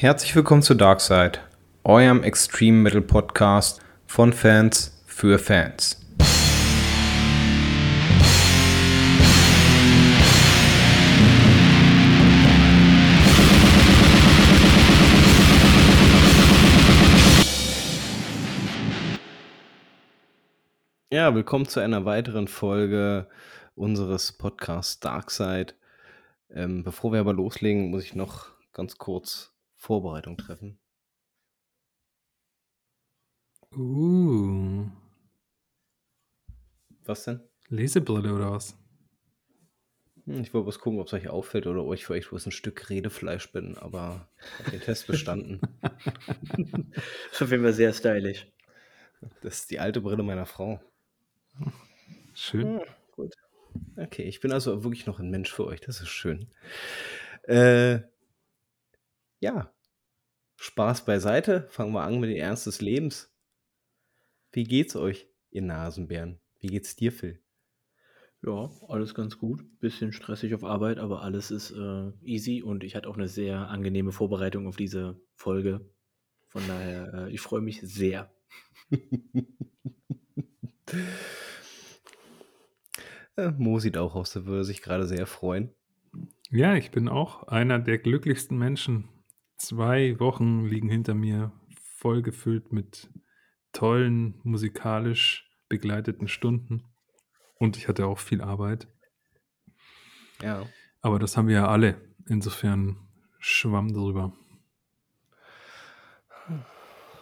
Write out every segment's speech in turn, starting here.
Herzlich willkommen zu Darkside, eurem Extreme Metal Podcast von Fans für Fans. Ja, willkommen zu einer weiteren Folge unseres Podcasts Darkside. Ähm, bevor wir aber loslegen, muss ich noch ganz kurz Vorbereitung treffen. Uh, Was denn? Lesebrille oder was? Hm, Ich wollte was gucken, ob es euch auffällt oder euch vielleicht bloß ein Stück Redefleisch bin, aber hab den Test bestanden. Das ist auf jeden Fall sehr stylisch. Das ist die alte Brille meiner Frau. Schön. Hm, gut. Okay, ich bin also wirklich noch ein Mensch für euch. Das ist schön. Äh, ja, Spaß beiseite. Fangen wir an mit dem Ernst des Lebens. Wie geht's euch, ihr Nasenbären? Wie geht's dir, Phil? Ja, alles ganz gut. Bisschen stressig auf Arbeit, aber alles ist äh, easy und ich hatte auch eine sehr angenehme Vorbereitung auf diese Folge. Von daher, äh, ich freue mich sehr. Äh, Mo sieht auch aus, der würde sich gerade sehr freuen. Ja, ich bin auch einer der glücklichsten Menschen. Zwei Wochen liegen hinter mir, voll gefüllt mit tollen, musikalisch begleiteten Stunden. Und ich hatte auch viel Arbeit. Ja. Aber das haben wir ja alle. Insofern schwamm drüber.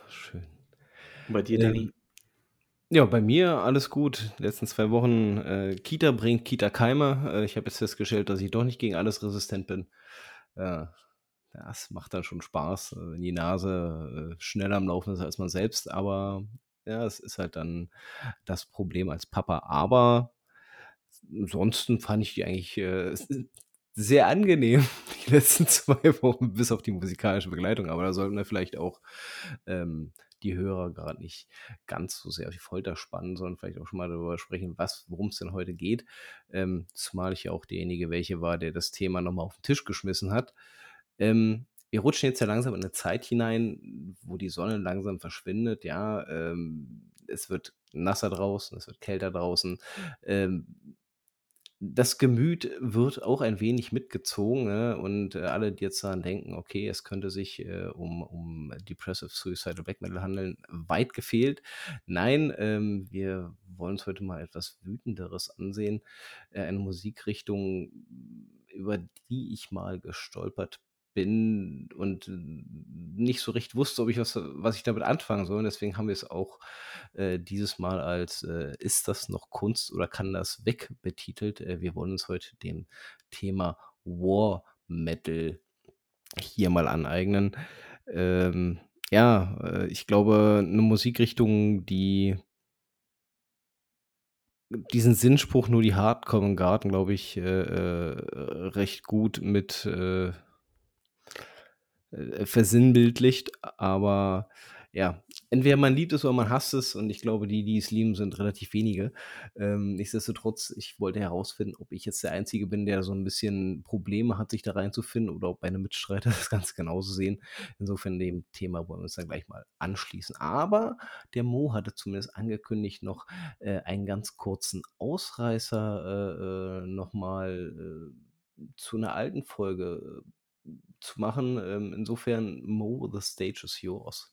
Schön. Und bei dir, Ähm, Danny? Ja, bei mir alles gut. Die letzten zwei Wochen äh, Kita bringt Kita Keime. Äh, ich habe jetzt festgestellt, dass ich doch nicht gegen alles resistent bin. Äh, das macht dann schon Spaß, äh, wenn die Nase äh, schneller am Laufen ist als man selbst. Aber ja, es ist halt dann das Problem als Papa. Aber ansonsten fand ich die eigentlich äh, sehr angenehm, die letzten zwei Wochen, bis auf die musikalische Begleitung. Aber da sollten wir vielleicht auch ähm, die Hörer gerade nicht ganz so sehr auf die Folter spannen, sondern vielleicht auch schon mal darüber sprechen, worum es denn heute geht. Ähm, zumal ich ja auch derjenige welche war, der das Thema nochmal auf den Tisch geschmissen hat. Ähm, wir rutschen jetzt ja langsam in eine Zeit hinein, wo die Sonne langsam verschwindet. Ja, ähm, es wird nasser draußen, es wird kälter draußen. Ähm, das Gemüt wird auch ein wenig mitgezogen ne? und äh, alle, die jetzt daran denken, okay, es könnte sich äh, um, um Depressive Suicidal Black Metal handeln, weit gefehlt. Nein, ähm, wir wollen uns heute mal etwas Wütenderes ansehen. Äh, eine Musikrichtung, über die ich mal gestolpert bin und nicht so recht wusste, ob ich was, was ich damit anfangen soll. Und deswegen haben wir es auch äh, dieses Mal als äh, Ist das noch Kunst oder kann das weg betitelt. Äh, wir wollen uns heute dem Thema War Metal hier mal aneignen. Ähm, ja, äh, ich glaube, eine Musikrichtung, die diesen Sinnspruch nur die Hardcore im Garten, glaube ich, äh, äh, recht gut mit äh, versinnbildlicht. Aber ja, entweder man liebt es oder man hasst es. Und ich glaube, die, die es lieben, sind relativ wenige. Ähm, nichtsdestotrotz, ich wollte herausfinden, ob ich jetzt der Einzige bin, der so ein bisschen Probleme hat, sich da reinzufinden oder ob meine Mitstreiter das ganz genauso sehen. Insofern dem Thema wollen wir uns dann gleich mal anschließen. Aber der Mo hatte zumindest angekündigt, noch äh, einen ganz kurzen Ausreißer äh, äh, nochmal äh, zu einer alten Folge äh, zu machen. Ähm, insofern, Mo, the stage is yours.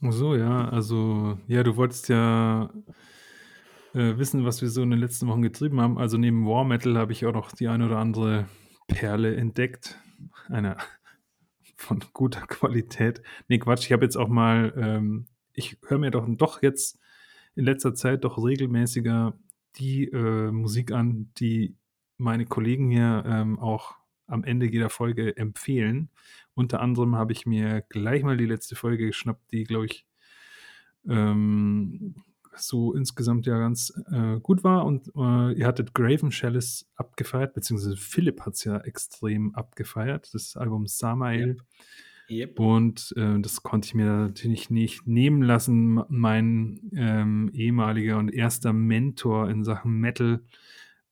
So, ja, also, ja, du wolltest ja äh, wissen, was wir so in den letzten Wochen getrieben haben. Also neben War Metal habe ich auch noch die eine oder andere Perle entdeckt. Eine von guter Qualität. Nee, Quatsch, ich habe jetzt auch mal, ähm, ich höre mir doch, doch jetzt in letzter Zeit doch regelmäßiger die äh, Musik an, die meine Kollegen hier ähm, auch am Ende jeder Folge empfehlen. Unter anderem habe ich mir gleich mal die letzte Folge geschnappt, die, glaube ich, ähm, so insgesamt ja ganz äh, gut war. Und äh, ihr hattet Graven Chalice abgefeiert, beziehungsweise Philipp hat es ja extrem abgefeiert, das Album Samael. Yep. Und äh, das konnte ich mir natürlich nicht nehmen lassen. Mein ähm, ehemaliger und erster Mentor in Sachen Metal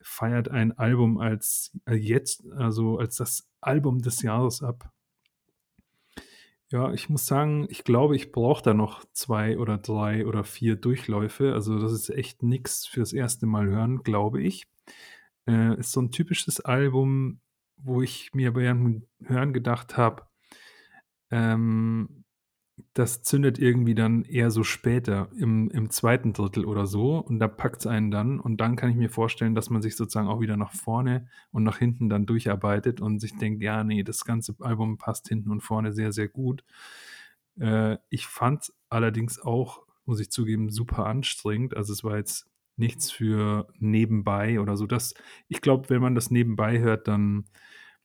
feiert ein Album als äh, jetzt, also als das Album des Jahres ab. Ja, ich muss sagen, ich glaube, ich brauche da noch 2 oder 3 oder 4 Durchläufe. Also, das ist echt nix fürs erste Mal hören, glaube ich. Äh, ist so 'n typisches Album, wo ich mir beim Hören gedacht habe ähm, das zündet irgendwie dann eher so später im im 2. Drittel oder so und da packt's einen dann und dann kann ich mir vorstellen, dass man sich sozusagen auch wieder nach vorne und nach hinten dann durcharbeitet und sich denkt: „Ja, ne, das ganze Album passt hinten und vorne sehr, sehr gut.“ Äh, ich fand's allerdings auch, muss ich zugeben, super anstrengend. Also, es war jetzt nichts für nebenbei oder so. Das ich glaube, wenn man das nebenbei hört, dann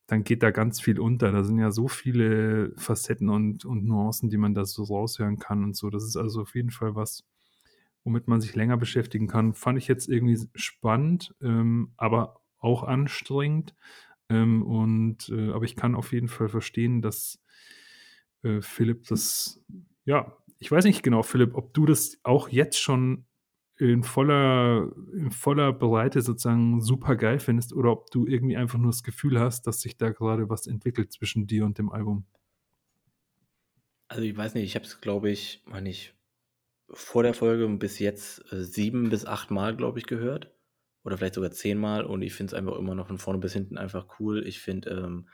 dann geht da ganz viel unter. Da sind ja so viele Facetten und und Nuancen, die man da so raushören kann und so. Das ist also auf jeden Fall was, womit man sich länger beschäftigen kann. Fand ich jetzt irgendwie spannend, ähm, aber auch anstrengend. Ähm, und, äh aber ich kann auf jeden Fall verstehen, dass, äh, Philipp das ja, ich weiß nicht genau, Philipp, ob du das auch jetzt schon in voller in voller Breite sozusagen supergeil findest oder ob du irgendwie einfach nur das Gefühl hast, dass sich da grade was entwickelt zwischen dir und dem Album? Also, ich weiß nicht, ich habe es, glaube ich, meine ich, vor der Folge bis jetzt, äh, 7 bis 8 Mal, glaube ich, gehört oder vielleicht sogar 10 Mal und ich finde es einfach immer noch von vorne bis hinten einfach cool. Ich finde, ähm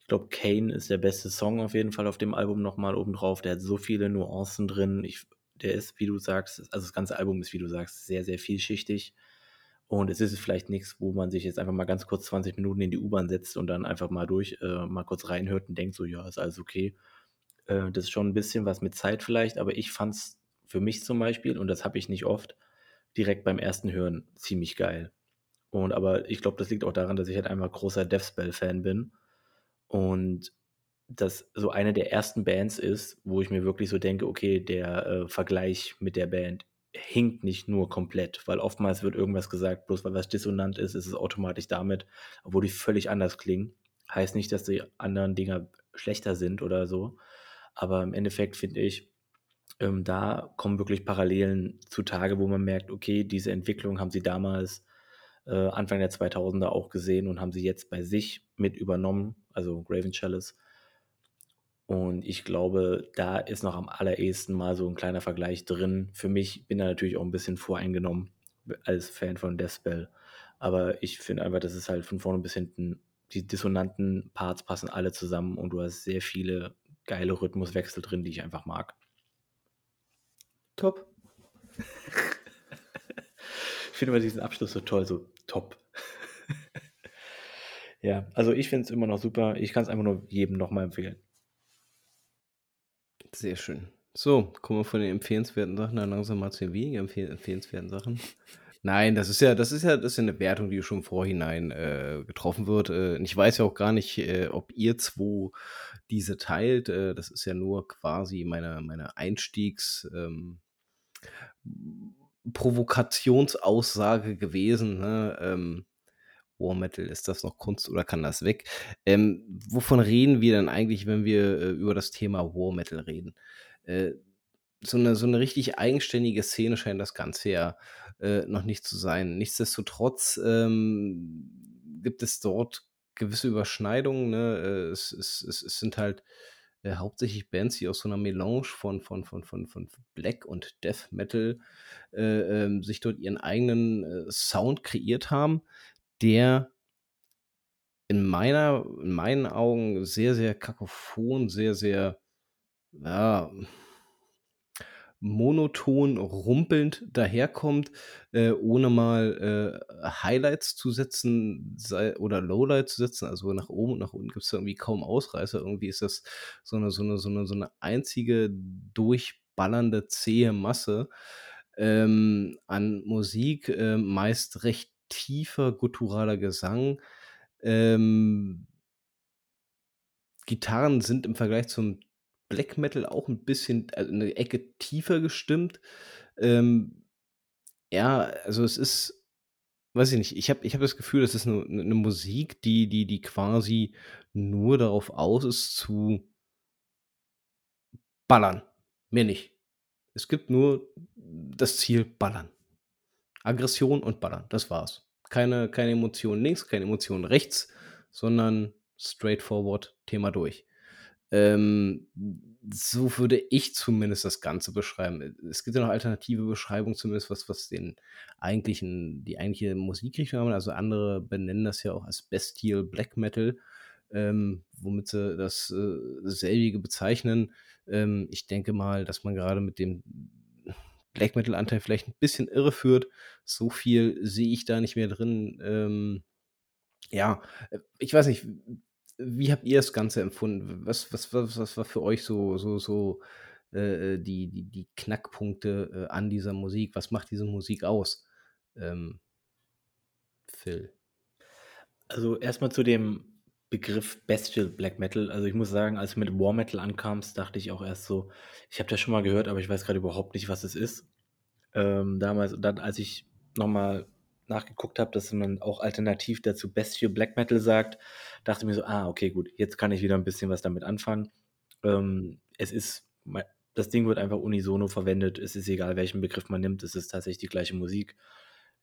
ich glaube, „Kane“ ist der beste Song auf jeden Fall auf dem Album noch mal obendrauf. Der hat so viele Nuancen drin. Ich der ist, wie du sagst also, das ganze Album ist, wie du sagst, sehr, sehr vielschichtig und es ist vielleicht nix, wo man sich jetzt einfach mal ganz kurz 20 Minuten in die U-Bahn setzt und dann einfach mal durch äh, mal kurz reinhört und denkt so: „Ja, ist alles okay.“ Äh, das ist schon 'n bisschen was mit Zeit vielleicht, aber ich fand's für mich zum Beispiel, und das habe ich nicht oft, direkt beim ersten Hören ziemlich geil. Und aber ich glaube, das liegt auch daran, dass ich halt einfach großer Deathspell-Fan bin und das so eine der ersten Bands ist, wo ich mir wirklich so denke: „Okay, der, äh, Vergleich mit der Band hinkt nicht nur komplett“, weil oftmals wird irgendwas gesagt, bloß weil was dissonant ist, ist es automatisch damit obwohl die völlig anders klingen. Heißt nicht, dass die anderen Dinger schlechter sind oder so, aber im Endeffekt finde ich, ähm, da kommen wirklich Parallelen zutage, wo man merkt: Okay, diese Entwicklung haben sie damals, äh, Anfang der 2000er auch gesehen und haben sie jetzt bei sich mit übernommen, also Graven Chalice. Und ich glaube, da ist noch am allerersten Mal so 'n kleiner Vergleich drin. Für mich bin da natürlich auch 'n bisschen voreingenommen als Fan von Deathspell, aber ich finde einfach, das ist halt von vorne bis hinten die dissonanten Parts passen alle zusammen und du hast sehr viele geile Rhythmuswechsel drin, die ich einfach mag. Top. Ich finde immer diesen Abschluss so toll, so: „Top.“ Ja, also, ich finde es immer noch super. Ich kann's einfach nur jedem noch mal empfehlen. Sehr schön. So, kommen wir von den empfehlenswerten Sachen dann langsam mal zu den weniger empfehl empfehlenswerten Sachen. Nein, das ist ja das ist ja das ist ja 'ne Wertung, die schon Vorhinein, äh, getroffen wird. Äh, ich weiß ja auch gar nicht, äh, ob ihr 2 diese teilt. Äh, das ist ja nur quasi meine meine Einstiegs ähm, Provokationsaussage gewesen, ne? Ähm, War Metal, ist das noch Kunst oder kann das weg? Ähm, wovon reden wir denn eigentlich, wenn wir, äh, über das Thema War Metal reden? Äh, so 'ne so 'ne richtig eigenständige Szene scheint das Ganze ja, äh, noch nicht zu sein. Nichtsdestotrotz, ähm, gibt es dort gewisse Überschneidungen, ne? Äh, es es es es sind halt, äh, hauptsächlich Bands, die aus so 'ner Melange von von von von von Black und Death Metal, äh, ähm, sich dort ihren eigenen, äh, Sound kreiert haben, der in meiner in meinen Augen sehr, sehr kakophon, sehr, sehr, ja monoton, rumpelnd daherkommt, äh, ohne mal, äh, Highlights zu setzen, sei oder Lowlights zu setzen. Also, nach oben und nach unten gibt's da irgendwie kaum Ausreißer. Irgendwie ist das so 'ne so 'ne so 'ne so 'ne einzige durchballernde, zähe Masse, ähm, an Musik, ähm, meist recht tiefer gutturaler Gesang. Ähm Gitarren sind im Vergleich zum Black Metal auch 'n bisschen also, 'ne Ecke tiefer gestimmt. Ähm, ja, also, es ist weiß ich nicht, ich habe ich habe das Gefühl, das ist 'ne 'ne 'ne Musik, die die die quasi nur darauf aus ist zu ballern, mehr nicht. Es gibt nur das Ziel ballern. Aggression und ballern, das war's. Keine keine Emotion links, keine Emotion rechts, sondern straightforward, Thema durch. Ähm, so würde ich zumindest das Ganze beschreiben. Es gibt ja noch alternative Beschreibungen, zumindest was, was den eigentlichen, die eigentliche Musikrichtung haben. Also andere benennen das ja auch als Bestial Black Metal, ähm, womit sie das äh, selbige bezeichnen. Ähm, ich denke mal, dass man gerade mit dem Black Metal-Anteil vielleicht ein bisschen irreführt. So viel sehe ich da nicht mehr drin. Ähm, ja, ich weiß nicht, wie habt ihr das Ganze empfunden? Was, was, was, was war für euch so, so, so äh, die, die, die Knackpunkte äh, an dieser Musik? Was macht diese Musik aus? Ähm, Phil. Also erstmal zu dem Begriff Bestial Black Metal. Also ich muss sagen, als du mit War Metal ankamst, dachte ich auch erst so, ich habe das schon mal gehört, aber ich weiß gerade überhaupt nicht, was es ist. Ähm, damals, dann, als ich nochmal nachgeguckt habe, dass man auch alternativ dazu Bestial Black Metal sagt, dachte ich mir so, ah, okay, gut, jetzt kann ich wieder ein bisschen was damit anfangen. Ähm, es ist, das Ding wird einfach unisono verwendet, es ist egal, welchen Begriff man nimmt, es ist tatsächlich die gleiche Musik.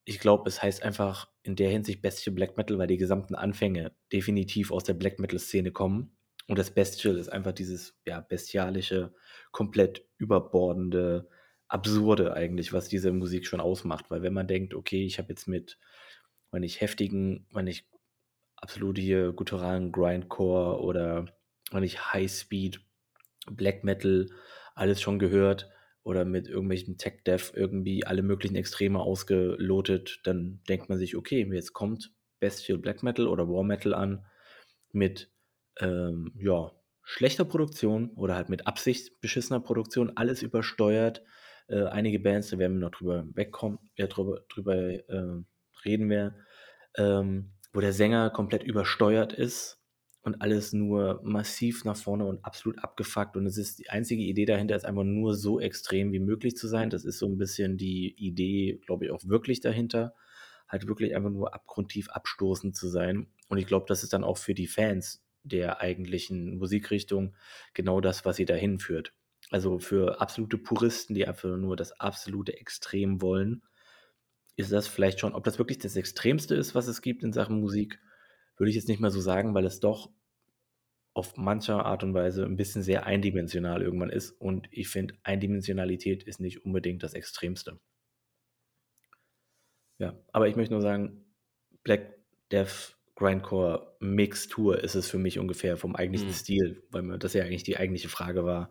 Ich glaube, es heißt einfach in der Hinsicht Bestial Black Metal, weil die gesamten Anfänge definitiv aus der Black Metal-Szene kommen. Und das Bestial ist einfach dieses ja, bestialische, komplett überbordende, Absurde eigentlich, was diese Musik schon ausmacht. Weil wenn man denkt, okay, ich habe jetzt mit, wenn ich heftigen, wenn ich absolut hier gutturalen Grindcore oder wenn ich High-Speed, Black Metal, alles schon gehört oder mit irgendwelchen Tech-Dev irgendwie alle möglichen Extreme ausgelotet, dann denkt man sich, okay, jetzt kommt Bestial Black Metal oder War Metal an mit, ähm, ja, schlechter Produktion oder halt mit Absicht beschissener Produktion, alles übersteuert, äh, einige Bands, da werden wir noch drüber wegkommen, ja, drüber, drüber äh, reden wir, ähm, wo der Sänger komplett übersteuert ist und alles nur massiv nach vorne und absolut abgefuckt. Und es ist die einzige Idee dahinter, ist einfach nur so extrem wie möglich zu sein. Das ist so ein bisschen die Idee, glaube ich, auch wirklich dahinter. Halt wirklich einfach nur abgrundtief abstoßend zu sein. Und ich glaube, das ist dann auch für die Fans der eigentlichen Musikrichtung genau das, was sie dahin führt. Also für absolute Puristen, die einfach nur das absolute Extrem wollen, ist das vielleicht schon, ob das wirklich das Extremste ist, was es gibt in Sachen Musik, würde ich jetzt nicht mal so sagen, weil es doch auf mancher Art und Weise ein bisschen sehr eindimensional irgendwann ist. Und ich finde, Eindimensionalität ist nicht unbedingt das Extremste. Ja, aber ich möchte nur sagen, Black Death Grindcore Mixtur ist es für mich ungefähr vom eigentlichen mhm. Stil, weil das ja eigentlich die eigentliche Frage war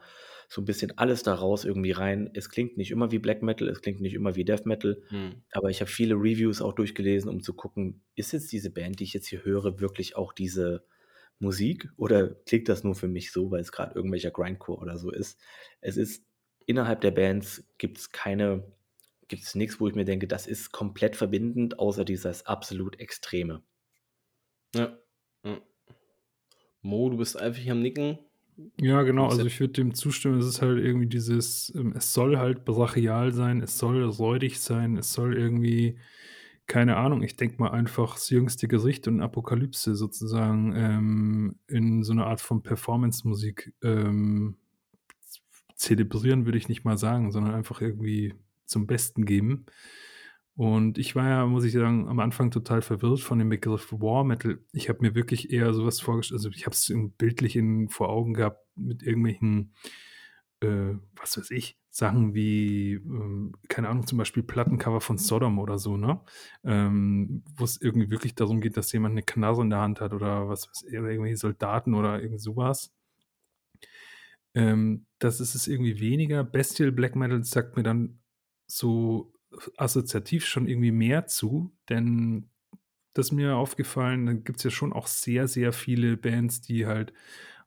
so ein bisschen alles daraus irgendwie rein. Es klingt nicht immer wie Black Metal, es klingt nicht immer wie Death Metal, hm. aber ich habe viele Reviews auch durchgelesen, um zu gucken, ist jetzt diese Band, die ich jetzt hier höre, wirklich auch diese Musik oder klingt das nur für mich so, weil es gerade irgendwelcher Grindcore oder so ist? Es ist innerhalb der Bands gibt es keine, gibt es nichts, wo ich mir denke, das ist komplett verbindend, außer dieses absolut Extreme. Ja. ja. Mo, du bist eifrig am Nicken. Ja, genau. Also ich würde dem zustimmen. Es ist halt irgendwie dieses, ähm, es soll halt brachial sein, es soll räudig sein, es soll irgendwie, keine Ahnung, ich denke mal einfach das jüngste Gesicht und Apokalypse sozusagen ähm, in so einer Art von Performance-Musik ähm, zelebrieren, würde ich nicht mal sagen, sondern einfach irgendwie zum Besten geben. Und ich war ja, muss ich sagen, am Anfang total verwirrt von dem Begriff War Metal. Ich habe mir wirklich eher sowas vorgestellt, also ich habe es bildlich in, vor Augen gehabt mit irgendwelchen, äh, was weiß ich, Sachen wie, ähm, keine Ahnung, zum Beispiel Plattencover von Sodom oder so, ne? Ähm, Wo es irgendwie wirklich darum geht, dass jemand eine Knarre in der Hand hat oder was weiß ich, irgendwelche Soldaten oder irgend sowas. Ähm, das ist es irgendwie weniger. Bestial Black Metal sagt mir dann so assoziativ schon irgendwie mehr zu, denn das ist mir aufgefallen, da gibt es ja schon auch sehr, sehr viele Bands, die halt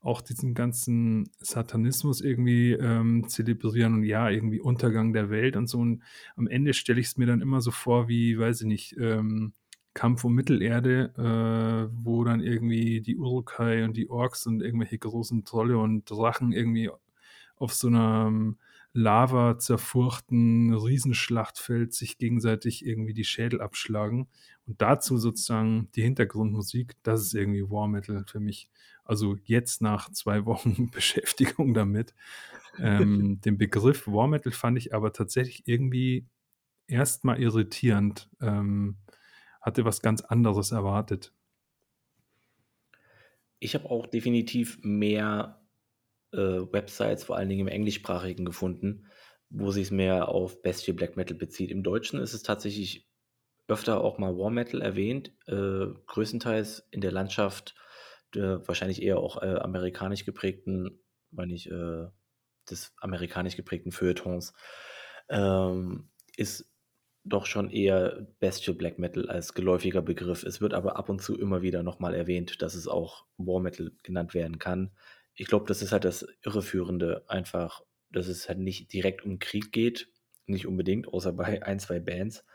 auch diesen ganzen Satanismus irgendwie ähm, zelebrieren und ja, irgendwie Untergang der Welt und so. Und am Ende stelle ich es mir dann immer so vor, wie, weiß ich nicht, ähm, Kampf um Mittelerde, äh, wo dann irgendwie die Urukai und die Orks und irgendwelche großen Trolle und Drachen irgendwie auf so einer Lava zerfurchten Riesenschlachtfeld sich gegenseitig irgendwie die Schädel abschlagen. Und dazu sozusagen die Hintergrundmusik, das ist irgendwie War Metal für mich. Also jetzt nach zwei Wochen Beschäftigung damit. Ähm, den Begriff War Metal fand ich aber tatsächlich irgendwie erstmal irritierend. Ähm, hatte was ganz anderes erwartet. Ich habe auch definitiv mehr äh, Websites, vor allen Dingen im Englischsprachigen, gefunden, wo sich es mehr auf Bestie Black Metal bezieht. Im Deutschen ist es tatsächlich öfter auch mal War Metal erwähnt, äh, größtenteils in der Landschaft der wahrscheinlich eher auch äh, amerikanisch geprägten, meine ich, äh, des amerikanisch geprägten Feuilletons, ähm, ist doch schon eher Bestial Black Metal als geläufiger Begriff. Es wird aber ab und zu immer wieder nochmal erwähnt, dass es auch War Metal genannt werden kann. Ich glaube, das ist halt das Irreführende, einfach, dass es halt nicht direkt um Krieg geht, nicht unbedingt, außer bei ein, zwei Bands.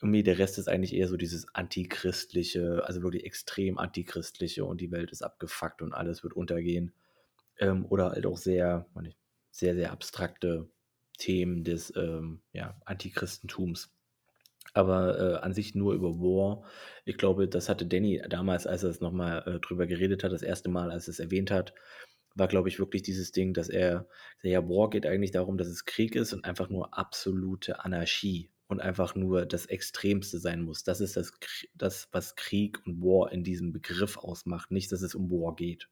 Irgendwie der Rest ist eigentlich eher so dieses antichristliche, also wirklich extrem antichristliche und die Welt ist abgefuckt und alles wird untergehen. Ähm, oder halt auch sehr, sehr, sehr abstrakte Themen des ähm, ja, Antichristentums aber äh, an sich nur über War. Ich glaube, das hatte Danny damals, als er es nochmal äh, drüber geredet hat, das erste Mal, als er es erwähnt hat, war, glaube ich, wirklich dieses Ding, dass er, ja, War geht eigentlich darum, dass es Krieg ist und einfach nur absolute Anarchie und einfach nur das Extremste sein muss. Das ist das, das was Krieg und War in diesem Begriff ausmacht, nicht, dass es um War geht.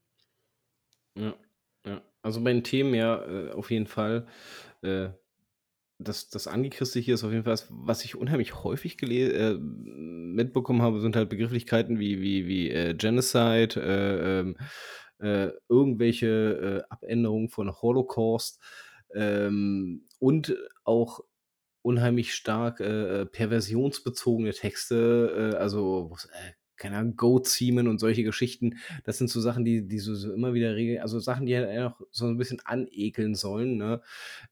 Ja, ja. Also bei den Themen ja äh, auf jeden Fall. Äh, das, das Antichristliche ist auf jeden Fall was, ich unheimlich häufig äh, mitbekommen habe, sind halt Begrifflichkeiten wie, wie, wie äh, Genocide, äh, ähm, äh irgendwelche äh, Abänderungen von Holocaust ähm, und auch unheimlich stark äh, perversionsbezogene Texte, also keine Ahnung, Goat-Seamen und solche Geschichten, das sind so Sachen, die, die so, so immer wieder regeln, also Sachen, die halt auch so ein bisschen anekeln sollen. Ne?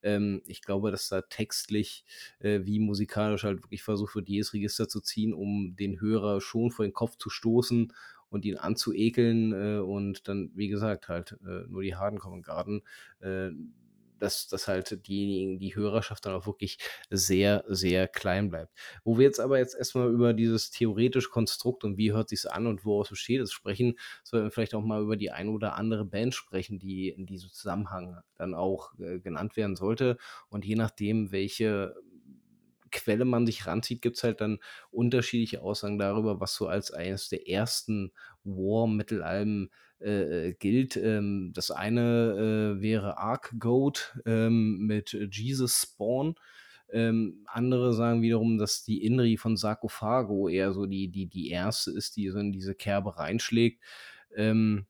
Ähm, ich glaube, dass da textlich äh, wie musikalisch halt wirklich versucht wird, jedes Register zu ziehen, um den Hörer schon vor den Kopf zu stoßen und ihn anzuekeln äh, und dann, wie gesagt, halt äh, nur die Harden kommen Garten. Äh, dass, dass halt diejenigen, die Hörerschaft dann auch wirklich sehr, sehr klein bleibt. Wo wir jetzt aber jetzt erstmal über dieses theoretische Konstrukt und wie hört sich an und woraus besteht es sprechen, sollten wir vielleicht auch mal über die ein oder andere Band sprechen, die in diesem Zusammenhang dann auch äh, genannt werden sollte. Und je nachdem, welche Quelle man sich ranzieht, gibt es halt dann unterschiedliche Aussagen darüber, was so als eines der ersten War-Metal-Alben äh, äh, gilt. Ähm, das eine äh, wäre Ark Goat ähm, mit Jesus Spawn. Ähm, andere sagen wiederum, dass die Inri von Sarkophago eher so die, die, die erste ist, die so in diese Kerbe reinschlägt. Ähm,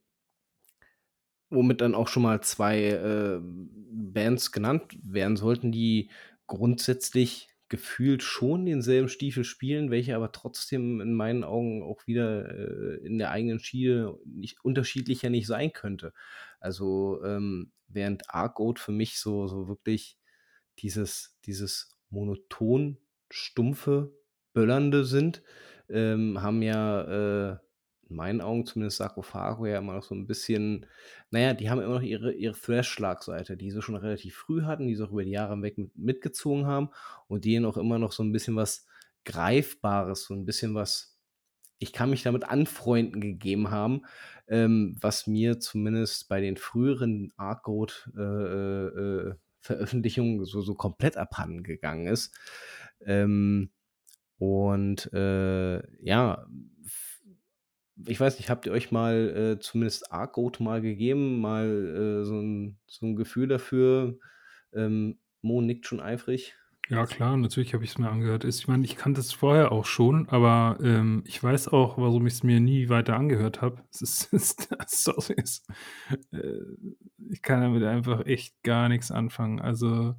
womit dann auch schon mal zwei äh, Bands genannt werden sollten, die grundsätzlich gefühlt schon denselben Stiefel spielen, welche aber trotzdem in meinen Augen auch wieder äh, in der eigenen Schiene nicht unterschiedlicher nicht sein könnte. Also ähm, während Arcode für mich so, so wirklich dieses, dieses monoton stumpfe, böllernde sind, ähm, haben ja äh, in meinen Augen zumindest Sarkophago ja immer noch so ein bisschen, naja, die haben immer noch ihre, ihre Thrash-Schlagseite, die sie schon relativ früh hatten, die sie auch über die Jahre hinweg mit, mitgezogen haben und die auch immer noch so ein bisschen was Greifbares, so ein bisschen was, ich kann mich damit anfreunden gegeben haben, ähm, was mir zumindest bei den früheren Arcode äh, äh, Veröffentlichungen so, so komplett abhanden gegangen ist. Ähm, und äh, ja, ich weiß nicht, habt ihr euch mal äh, zumindest Arcode mal gegeben, mal äh, so, ein, so ein Gefühl dafür? Ähm, Mo nickt schon eifrig. Ja, klar, natürlich habe ich es mir angehört. Ich meine, ich kannte es vorher auch schon, aber ähm, ich weiß auch, warum ich es mir nie weiter angehört habe. Es ist, ist, sorry, ist, äh, ich kann damit einfach echt gar nichts anfangen. Also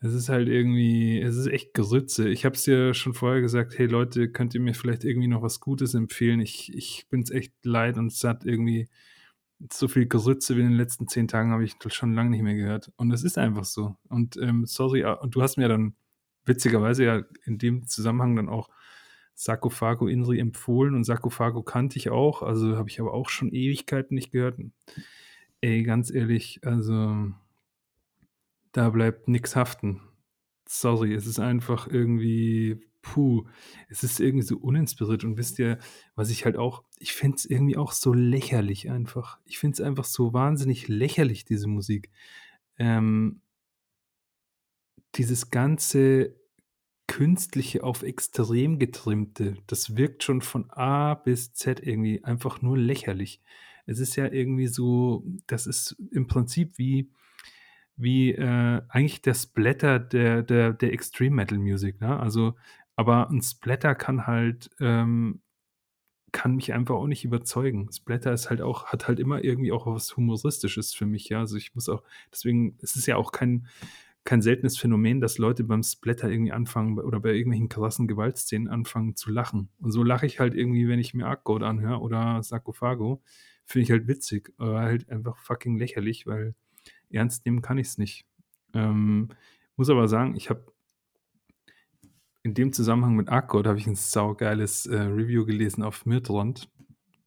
es ist halt irgendwie, es ist echt Gerütze. Ich habe es dir schon vorher gesagt, hey Leute, könnt ihr mir vielleicht irgendwie noch was Gutes empfehlen? Ich, ich bin es echt leid und satt irgendwie. So viel Gerütze wie in den letzten zehn Tagen habe ich schon lange nicht mehr gehört. Und es ist einfach so. Und ähm, sorry, ah, und du hast mir dann witzigerweise ja in dem Zusammenhang dann auch Sarkophago Inri empfohlen und Sarkophago kannte ich auch, also habe ich aber auch schon Ewigkeiten nicht gehört. Ey, ganz ehrlich, also da bleibt nichts haften. Sorry, es ist einfach irgendwie, puh, es ist irgendwie so uninspiriert. Und wisst ihr, was ich halt auch, ich finde es irgendwie auch so lächerlich einfach. Ich finde es einfach so wahnsinnig lächerlich, diese Musik. Ähm, dieses ganze künstliche auf extrem getrimmte, das wirkt schon von A bis Z irgendwie einfach nur lächerlich. es ist ja irgendwie so, das ist im Prinzip wie, wie äh, eigentlich der Splatter der, der, der Extreme Metal Music. Ne? Also, aber ein Splatter kann halt ähm, kann mich einfach auch nicht überzeugen. Splatter ist halt auch, hat halt immer irgendwie auch was Humoristisches für mich, ja. Also ich muss auch, deswegen, es ist ja auch kein, kein seltenes Phänomen, dass Leute beim Splatter irgendwie anfangen oder bei irgendwelchen krassen Gewaltszenen anfangen zu lachen. Und so lache ich halt irgendwie, wenn ich mir Arcgode anhöre oder Sarkophago, finde ich halt witzig, aber halt einfach fucking lächerlich, weil ernst nehmen kann ich es nicht. Ähm, muss aber sagen, ich habe in dem Zusammenhang mit Arcode habe ich ein saugeiles äh, Review gelesen auf Mirtrond.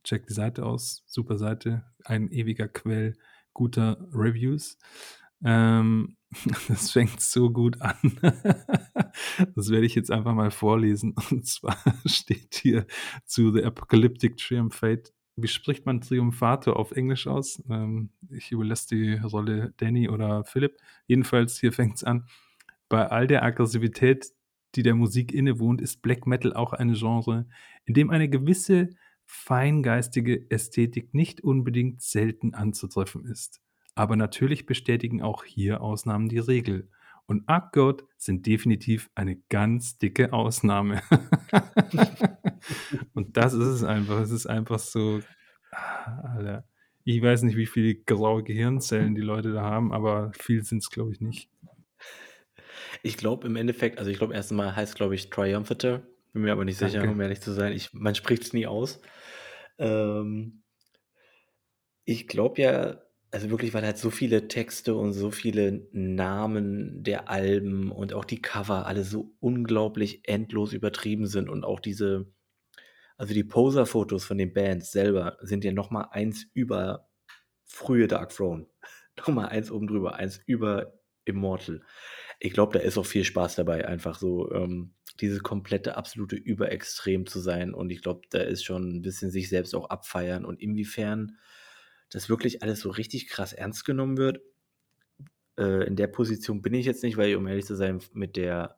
Check die Seite aus, super Seite, ein ewiger Quell guter Reviews. Ähm, das fängt so gut an. das werde ich jetzt einfach mal vorlesen. Und zwar steht hier zu The Apocalyptic Triumphate. Wie spricht man Triumphator auf Englisch aus? Ähm, ich überlasse die Rolle Danny oder Philipp. Jedenfalls, hier fängt es an. Bei all der Aggressivität, die der Musik innewohnt, ist Black Metal auch ein Genre, in dem eine gewisse feingeistige Ästhetik nicht unbedingt selten anzutreffen ist. Aber natürlich bestätigen auch hier Ausnahmen die Regel. Und Arcgod sind definitiv eine ganz dicke Ausnahme. Und das ist es einfach. Es ist einfach so, Alter. Ich weiß nicht, wie viele graue Gehirnzellen die Leute da haben, aber viel sind es, glaube ich, nicht. Ich glaube im Endeffekt, also ich glaube, erst einmal heißt, glaube ich, Triumphator. Bin mir aber nicht sicher, Danke. um ehrlich zu sein. Ich, man spricht es nie aus. Ähm, ich glaube ja, also wirklich, weil halt so viele Texte und so viele Namen der Alben und auch die Cover alle so unglaublich endlos übertrieben sind und auch diese, also die Poser-Fotos von den Bands selber sind ja nochmal eins über frühe Dark Throne. nochmal eins oben drüber, eins über Immortal. Ich glaube, da ist auch viel Spaß dabei, einfach so ähm, dieses komplette, absolute Überextrem zu sein. Und ich glaube, da ist schon ein bisschen sich selbst auch abfeiern. Und inwiefern das wirklich alles so richtig krass ernst genommen wird, äh, in der Position bin ich jetzt nicht, weil, um ehrlich zu sein, mit der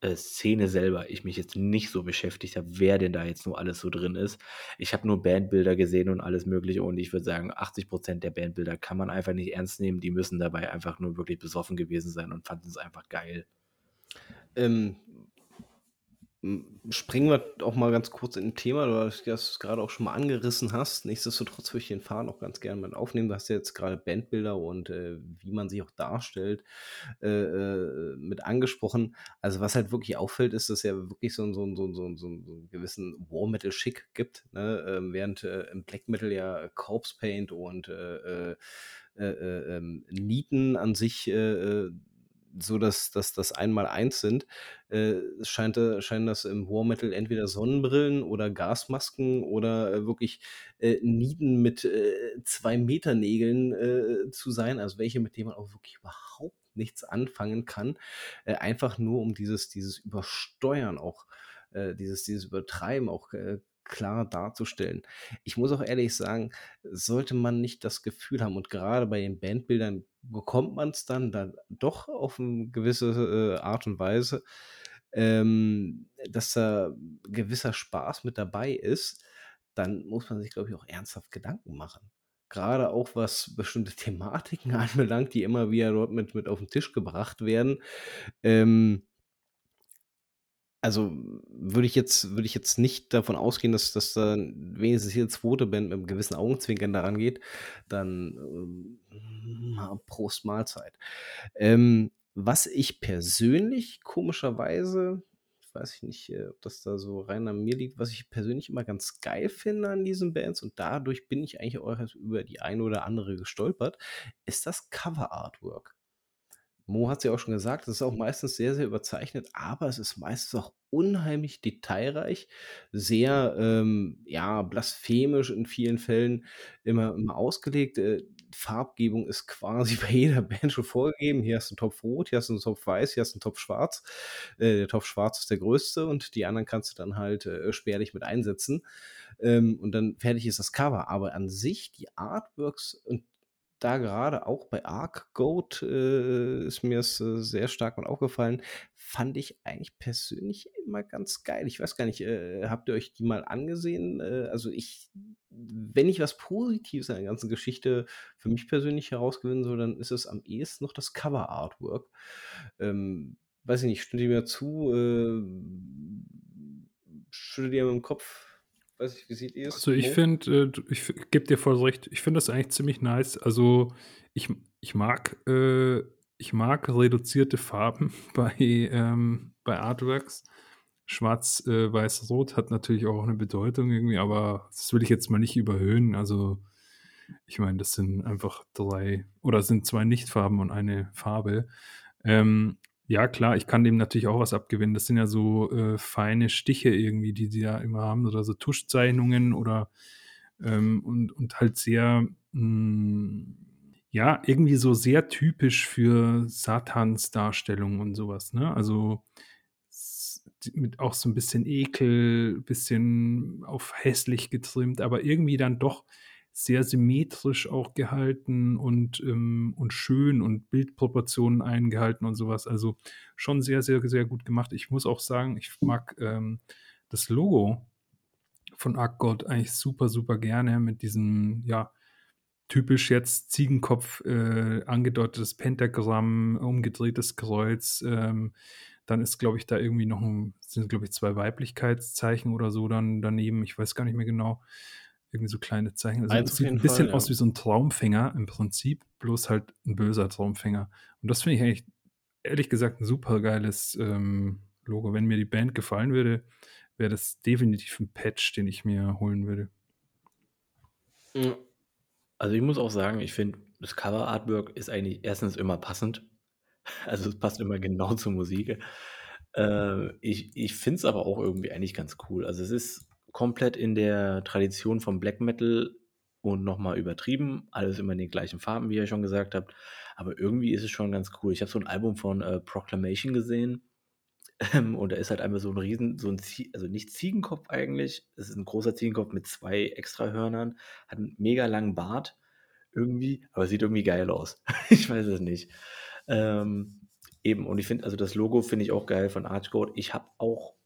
äh, Szene selber ich mich jetzt nicht so beschäftigt habe, wer denn da jetzt nur alles so drin ist. Ich habe nur Bandbilder gesehen und alles Mögliche und ich würde sagen, 80% der Bandbilder kann man einfach nicht ernst nehmen. Die müssen dabei einfach nur wirklich besoffen gewesen sein und fanden es einfach geil. Ähm, springen wir auch mal ganz kurz in ein Thema, du hast es gerade auch schon mal angerissen hast. Nichtsdestotrotz würde ich den Faden auch ganz gerne mit aufnehmen. Du hast ja jetzt gerade Bandbilder und äh, wie man sich auch darstellt äh, äh, mit angesprochen. Also was halt wirklich auffällt, ist, dass es ja wirklich so, so, so, so, so einen gewissen War Metal Schick gibt, ne? ähm, während äh, im Black Metal ja Corpse Paint und äh, äh, ähm, Nieten an sich so dass, das einmal eins sind, äh, scheint, scheinen das im War Metal entweder Sonnenbrillen oder Gasmasken oder äh, wirklich äh, Nieten mit äh, zwei Meter Nägeln äh, zu sein, also welche, mit denen man auch wirklich überhaupt nichts anfangen kann, äh, einfach nur um dieses, dieses Übersteuern auch, äh, dieses, dieses Übertreiben auch äh, klar darzustellen. Ich muss auch ehrlich sagen, sollte man nicht das Gefühl haben, und gerade bei den Bandbildern bekommt man es dann, dann doch auf eine gewisse äh, Art und Weise, ähm, dass da gewisser Spaß mit dabei ist, dann muss man sich, glaube ich, auch ernsthaft Gedanken machen. Gerade auch was bestimmte Thematiken anbelangt, die immer wieder dort mit, mit auf den Tisch gebracht werden. Ähm, also würde ich jetzt, würde ich jetzt nicht davon ausgehen, dass, dass da wenigstens jede zweite Band mit einem gewissen Augenzwinkern daran geht, dann ähm, Prost Mahlzeit. Ähm, was ich persönlich komischerweise, ich weiß nicht, äh, ob das da so rein an mir liegt, was ich persönlich immer ganz geil finde an diesen Bands und dadurch bin ich eigentlich auch über die eine oder andere gestolpert, ist das Cover Artwork. Mo hat es ja auch schon gesagt, es ist auch meistens sehr, sehr überzeichnet, aber es ist meistens auch unheimlich detailreich, sehr, ähm, ja, blasphemisch in vielen Fällen immer, immer ausgelegt. Äh, Farbgebung ist quasi bei jeder Band schon vorgegeben. Hier hast du einen Topf rot, hier hast du einen Topf weiß, hier hast du einen Topf schwarz. Äh, der Topf schwarz ist der größte und die anderen kannst du dann halt äh, spärlich mit einsetzen. Ähm, und dann fertig ist das Cover. Aber an sich, die Artworks und da gerade auch bei Arc Goat äh, ist mir es äh, sehr stark mal aufgefallen, fand ich eigentlich persönlich immer ganz geil. Ich weiß gar nicht, äh, habt ihr euch die mal angesehen? Äh, also ich, wenn ich was Positives an der ganzen Geschichte für mich persönlich herausgewinnen soll, dann ist es am ehesten noch das Cover-Artwork. Ähm, weiß ich nicht, stimmt ihr mir zu? Äh, schüttelt ihr mit dem Kopf? Weiß ich, wie seht ihr es? Also ich finde, äh, ich gebe dir voll recht, ich finde das eigentlich ziemlich nice. Also ich, ich mag, äh, ich mag reduzierte Farben bei, ähm, bei Artworks. Schwarz, äh, Weiß, Rot hat natürlich auch eine Bedeutung irgendwie, aber das will ich jetzt mal nicht überhöhen. Also ich meine, das sind einfach drei oder sind zwei Nichtfarben und eine Farbe. Ähm, ja, klar, ich kann dem natürlich auch was abgewinnen. Das sind ja so äh, feine Stiche irgendwie, die die da immer haben, oder so Tuschzeichnungen oder ähm, und, und halt sehr, mh, ja, irgendwie so sehr typisch für Satans Darstellung und sowas, ne? Also mit auch so ein bisschen Ekel, bisschen auf hässlich getrimmt, aber irgendwie dann doch sehr symmetrisch auch gehalten und, ähm, und schön und Bildproportionen eingehalten und sowas. Also schon sehr, sehr, sehr gut gemacht. Ich muss auch sagen, ich mag ähm, das Logo von Arcgod eigentlich super, super gerne mit diesem, ja, typisch jetzt Ziegenkopf äh, angedeutetes Pentagramm, umgedrehtes Kreuz. Ähm, dann ist, glaube ich, da irgendwie noch ein, sind, glaube ich, zwei Weiblichkeitszeichen oder so dann daneben. Ich weiß gar nicht mehr genau. Irgendwie so kleine Zeichen. Also Eins es sieht ein bisschen Fall, aus ja. wie so ein Traumfänger im Prinzip, bloß halt ein böser Traumfänger. Und das finde ich eigentlich, ehrlich gesagt, ein super geiles ähm, Logo. Wenn mir die Band gefallen würde, wäre das definitiv ein Patch, den ich mir holen würde. Also ich muss auch sagen, ich finde, das Cover-Artwork ist eigentlich erstens immer passend. Also es passt immer genau zur Musik. Äh, ich ich finde es aber auch irgendwie eigentlich ganz cool. Also es ist komplett in der Tradition vom Black Metal und nochmal übertrieben. Alles immer in den gleichen Farben, wie ihr schon gesagt habt. Aber irgendwie ist es schon ganz cool. Ich habe so ein Album von äh, Proclamation gesehen. Ähm, und da ist halt einfach so ein Riesen, so ein Zie also nicht Ziegenkopf eigentlich. Es ist ein großer Ziegenkopf mit zwei extra Hörnern, hat einen mega langen Bart irgendwie, aber sieht irgendwie geil aus. ich weiß es nicht. Ähm, eben, und ich finde, also das Logo finde ich auch geil von Archgoat. Ich habe auch,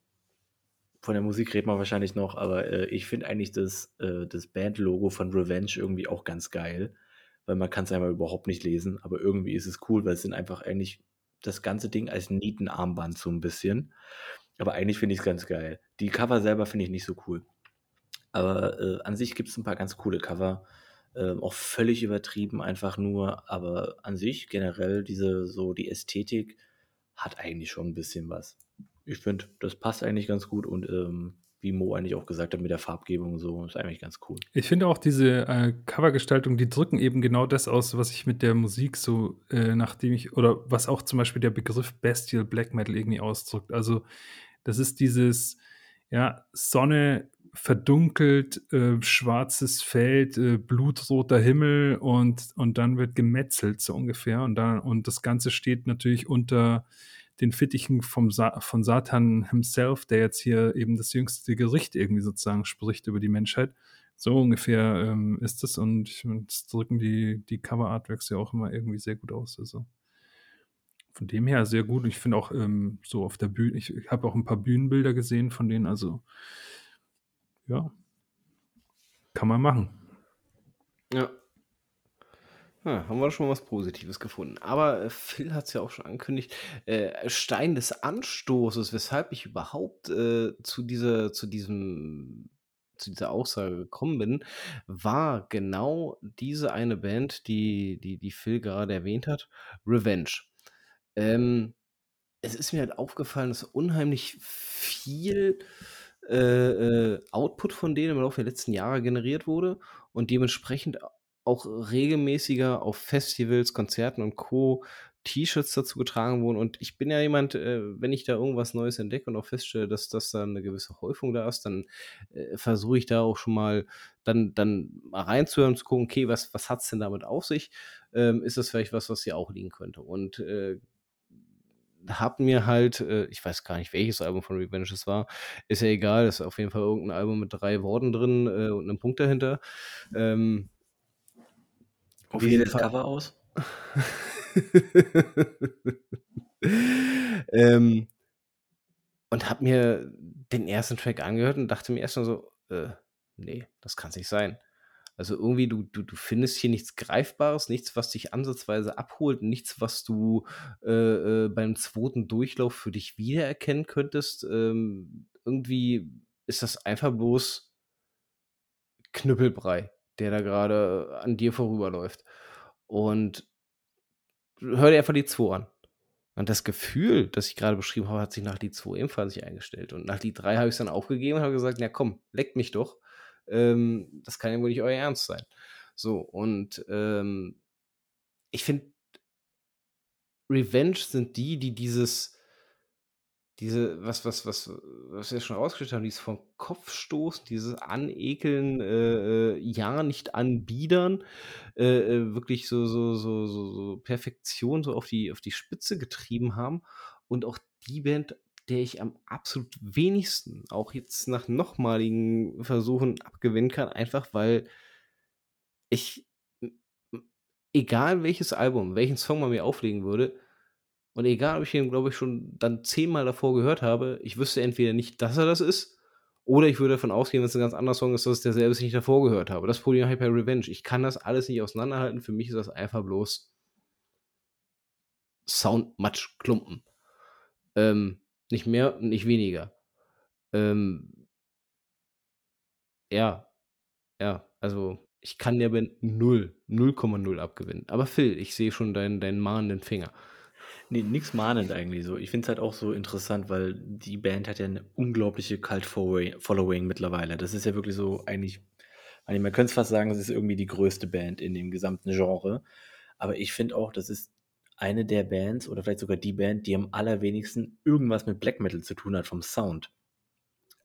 von der Musik reden wir wahrscheinlich noch, aber äh, ich finde eigentlich das, äh, das Band-Logo von Revenge irgendwie auch ganz geil, weil man kann es einmal überhaupt nicht lesen, aber irgendwie ist es cool, weil es sind einfach eigentlich das ganze Ding als Nietenarmband so ein bisschen. Aber eigentlich finde ich es ganz geil. Die Cover selber finde ich nicht so cool. Aber äh, an sich gibt es ein paar ganz coole Cover. Ähm, auch völlig übertrieben, einfach nur. Aber an sich generell diese, so die Ästhetik hat eigentlich schon ein bisschen was. Ich finde, das passt eigentlich ganz gut und ähm, wie Mo eigentlich auch gesagt hat mit der Farbgebung so, ist eigentlich ganz cool. Ich finde auch diese äh, Covergestaltung, die drücken eben genau das aus, was ich mit der Musik so, äh, nachdem ich, oder was auch zum Beispiel der Begriff Bestial Black Metal irgendwie ausdrückt. Also, das ist dieses, ja, Sonne verdunkelt, äh, schwarzes Feld, äh, blutroter Himmel und, und dann wird gemetzelt, so ungefähr. Und, dann, und das Ganze steht natürlich unter den Fittichen vom Sa von Satan himself, der jetzt hier eben das jüngste Gericht irgendwie sozusagen spricht über die Menschheit. So ungefähr ähm, ist es und, und drücken die, die Cover-Artworks ja auch immer irgendwie sehr gut aus. Also von dem her sehr gut. Ich finde auch ähm, so auf der Bühne, ich, ich habe auch ein paar Bühnenbilder gesehen von denen, also ja, kann man machen. Ja. Ja, haben wir schon was Positives gefunden. Aber äh, Phil hat es ja auch schon angekündigt. Äh, Stein des Anstoßes, weshalb ich überhaupt äh, zu, dieser, zu, diesem, zu dieser Aussage gekommen bin, war genau diese eine Band, die, die, die Phil gerade erwähnt hat, Revenge. Ähm, es ist mir halt aufgefallen, dass unheimlich viel äh, äh, Output von denen im Laufe der letzten Jahre generiert wurde und dementsprechend auch regelmäßiger auf Festivals, Konzerten und Co. T-Shirts dazu getragen wurden. Und ich bin ja jemand, äh, wenn ich da irgendwas Neues entdecke und auch feststelle, dass das dann eine gewisse Häufung da ist, dann äh, versuche ich da auch schon mal dann, dann mal reinzuhören, zu gucken, okay, was, was hat es denn damit auf sich? Ähm, ist das vielleicht was, was hier auch liegen könnte? Und äh, hab mir halt, äh, ich weiß gar nicht, welches Album von Revenge es war, ist ja egal, ist auf jeden Fall irgendein Album mit drei Worten drin äh, und einem Punkt dahinter. Ähm, Auf Wie jeden sieht das Fall. Cover aus? Ähm und habe mir den ersten Track angehört und dachte mir erst mal so: „Äh, ne, das kann's nicht sein.“ Also, irgendwie du du du findest hier nichts Greifbares, nichts, was dich ansatzweise abholt, nichts, was du, äh, äh, beim zweiten Durchlauf für dich wiedererkennen könntest. Ähm, irgendwie ist das einfach bloß Knüppelbrei, der da grade an dir vorüberläuft. Und hör dir einfach Lied 2 an. Und das Gefühl, das ich grade beschrieben habe, hat sich nach Lied 2 ebenfalls nicht eingestellt. Und nach Lied 3 habe ich's dann aufgegeben und habe gesagt: „Ja komm, leckt mich doch. Ähm, das kann ja wohl nicht euer Ernst sein.“ So, und, ähm, ich finde Revenge sind die, die dieses diese was was was was wir schon rausgestellt haben, dieses vom Kopf stoßen, dieses Anekeln, äh, äh, ja nicht anbiedern, äh, äh, wirklich so so so so so Perfektion so auf die auf die Spitze getrieben haben. Und auch die Band, der ich am absolut wenigsten, auch jetzt nach nochmaligen Versuchen abgewinnen kann, einfach weil ich egal welches Album, welchen Song man mir auflegen würde und egal, ob ich ihn, glaube ich, schon dann zehnmal davor gehört habe, ich wüsste entweder nicht, dass er das ist, oder ich würde davon ausgehen, wenn's 'n ganz anderer Song ist, dass es derselbe ich davor gehört habe. Das ich bei Revenge. Ich kann das alles nicht auseinanderhalten. Für mich ist das einfach bloß Sound, Matsch, Klumpen. Ähm, nicht mehr und nicht weniger. Ähm ja, ja, also, ich kann der Band 0, 0,0 abgewinnen. Aber Phil, ich sehe schon deinen deinen mahnenden Finger. Ne, nix mahnend eigentlich so. Ich finde es halt auch so interessant, weil die Band hat ja 'ne unglaubliche Cult Following Following mittlerweile. Das ist ja wirklich so eigentlich eigentlich man könnte es fast sagen, das ist irgendwie die größte Band in dem gesamten Genre. Aber ich finde auch, das ist eine der Bands oder vielleicht sogar die Band, die am allerwenigsten irgendwas mit Black Metal zu tun hat vom Sound.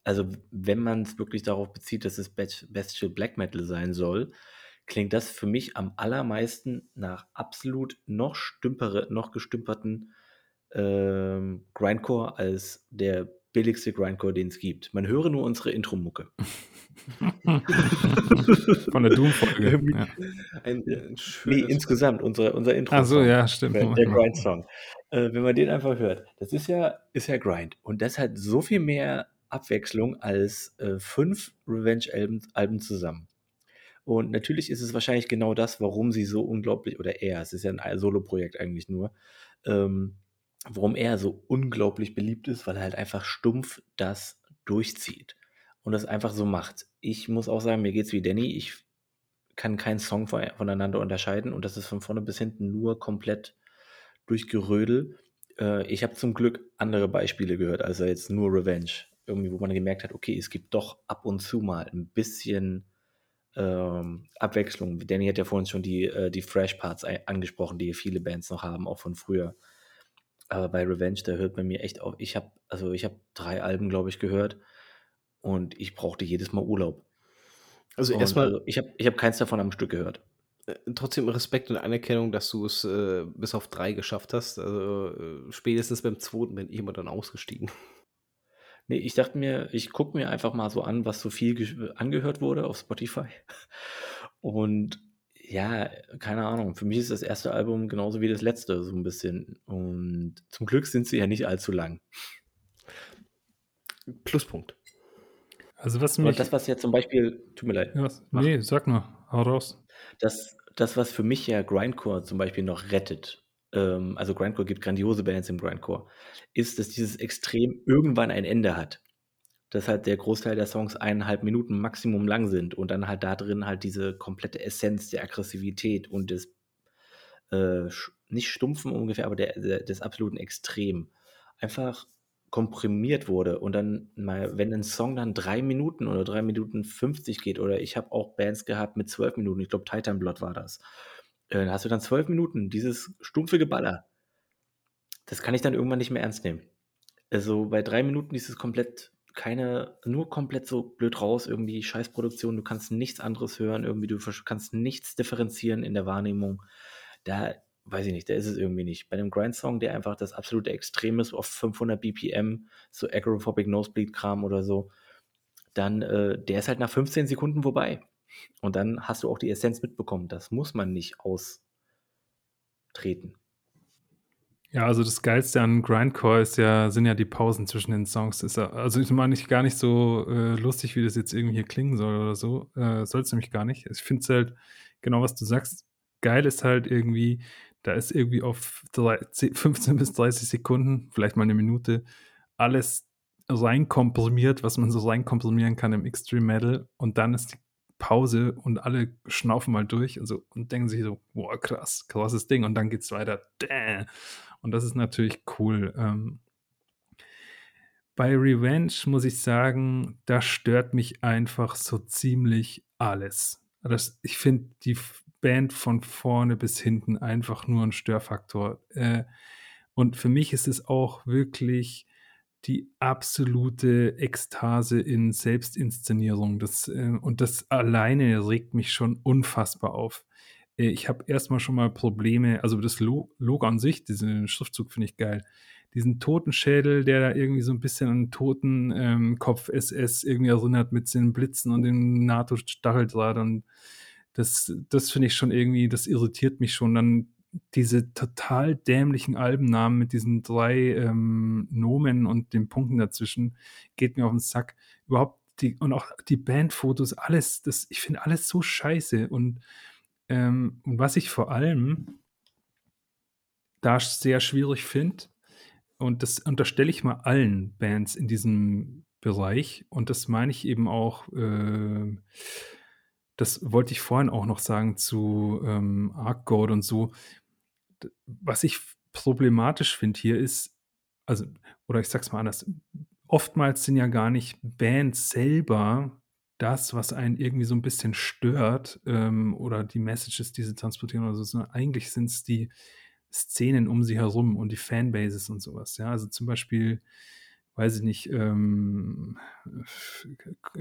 Also, wenn man's wirklich darauf bezieht, dass es Best Bestial Black Metal sein soll, klingt das für mich am allermeisten nach absolut noch stümpere noch gestümperten, ähm, Grindcore als der billigste Grindcore, den's gibt. Man höre nur unsere Intro-Mucke. Von der Doom-Folge, ja. Ein ein Ne, schönes insgesamt unser unser Ach so, ja, stimmt. der der Grind-Song. Äh, wenn man den einfach hört, das ist ja ist ja Grind. Und das hat so viel mehr Abwechslung als, äh, 5 Revenge-Alben Alben zusammen. Und natürlich ist es wahrscheinlich genau das, warum sie so unglaublich oder er, es ist ja 'n ei Soloprojekt eigentlich nur, ähm, warum er so unglaublich beliebt ist, weil er halt einfach stumpf das durchzieht und das einfach so macht. Ich muss auch sagen, mir geht's wie Danny. Ich kann keinen Song voneinander unterscheiden und das ist von vorne bis hinten nur komplett Durchgerödel. Äh, ich habe zum Glück andere Beispiele gehört, als jetzt nur Revenge. Irgendwie, wo man gemerkt hat, okay, es gibt doch ab und zu mal 'n bisschen, ähm, Abwechslung. Danny hat ja vorhin schon die äh, die Thrash-Parts ei angesprochen, die viele Bands noch haben, auch von früher. Aber bei Revenge, da hört bei mir echt auf ich habe also, ich habe 3 Alben, glaube ich, gehört und ich brauchte jedes Mal Urlaub. Also, Und, erst mal also, ich habe ich habe keins davon am Stück gehört. äh, trotzdem Respekt und Anerkennung, dass du es, äh, bis auf 3 geschafft hast. Also, äh, spätestens beim 2. bin ich immer dann ausgestiegen. Ne, ich dachte mir, ich gucke mir einfach mal so an, was so viel gesch angehört wurde auf Spotify. Und ja, keine Ahnung, für mich ist das erste Album genauso wie das letzte so 'n bisschen. Und zum Glück sind sie ja nicht allzu lang. Pluspunkt. Also, was mich das, was ja zum Beispiel tut mir leid. Ja, was Mach. ne, sag nur, hau raus. Das das, was für mich ja Grindcore zum Beispiel noch rettet, ähm, also, Grindcore gibt grandiose Bands im Grindcore, ist, dass dieses Extrem irgendwann ein Ende hat. Dass halt der Großteil der Songs 1,5 Minuten Maximum lang sind und dann halt da drin halt diese komplette Essenz der Aggressivität und des, äh, nicht Stumpfen ungefähr, aber der der des absoluten Extrem einfach komprimiert wurde und dann mal wenn 'n Song dann 3 Minuten oder 3 Minuten 50 geht oder ich habe auch Bands gehabt mit 12 Minuten, ich glaube, Titan Blood war das. Äh, da hast du dann 12 Minuten dieses stumpfe Geballer. Das kann ich dann irgendwann nicht mehr ernst nehmen. Also, bei 3 Minuten ist es komplett keine nur komplett so blöd raus, irgendwie Scheißproduktion, du kannst nichts anderes hören, irgendwie du kannst nichts differenzieren in der Wahrnehmung. Da weiß ich nicht, da ist es irgendwie nicht. Bei 'nem Grind-Song, der einfach das absolute Extrem ist auf 500 BPM, so Agoraphobic Nosebleed Kram oder so, dann, äh der ist halt nach 15 Sekunden vorbei. Und dann hast du auch die Essenz mitbekommen. Das muss man nicht austreten. Ja, also das Geilste an Grindcore ist ja, sind ja die Pausen zwischen den Songs. Ist ja, also ich meine nicht gar nicht so äh, lustig, wie das jetzt irgendwie hier klingen soll oder so. Äh, soll es nämlich gar nicht. Ich finde es halt, genau was du sagst, geil ist halt irgendwie, da ist irgendwie auf 15 bis 30 Sekunden, vielleicht mal eine Minute, alles reinkomprimiert, was man so reinkomprimieren kann im Extreme Metal. Und dann ist die Pause und alle schnaufen mal durch und, so, und denken sich so, boah, krass, krasses Ding. Und dann geht es weiter. Däh. Und das ist natürlich cool. Ähm, bei Revenge muss ich sagen, da stört mich einfach so ziemlich alles. Das, ich finde die Band von vorne bis hinten einfach nur ein Störfaktor. Äh, und für mich ist es auch wirklich die absolute Ekstase in Selbstinszenierung. Das, äh, und das alleine regt mich schon unfassbar auf. Äh, ich habe erstmal schon mal Probleme, also das Logo an sich, diesen Schriftzug finde ich geil. Diesen Totenschädel, der da irgendwie so ein bisschen an toten ähm, SS irgendwie erinnert mit den Blitzen und dem NATO-Stacheldraht und das, das finde ich schon irgendwie, das irritiert mich schon. Dann diese total dämlichen Albennamen mit diesen drei ähm, Nomen und den Punkten dazwischen geht mir auf den Sack. Überhaupt die, und auch die Bandfotos, alles, das, ich finde alles so scheiße. Und ähm, was ich vor allem da sehr schwierig finde, und das unterstelle ich mal allen Bands in diesem Bereich, und das meine ich eben auch, äh, das wollte ich vorhin auch noch sagen zu ähm, Arcgode und so. Was ich problematisch finde hier ist, also, oder ich sag's mal anders, oftmals sind ja gar nicht Bands selber das, was einen irgendwie so ein bisschen stört, ähm, oder die Messages, die sie transportieren oder so, sondern eigentlich sind es die Szenen um sie herum und die Fanbases und sowas. Ja, also zum Beispiel, weiß ich nicht, ähm,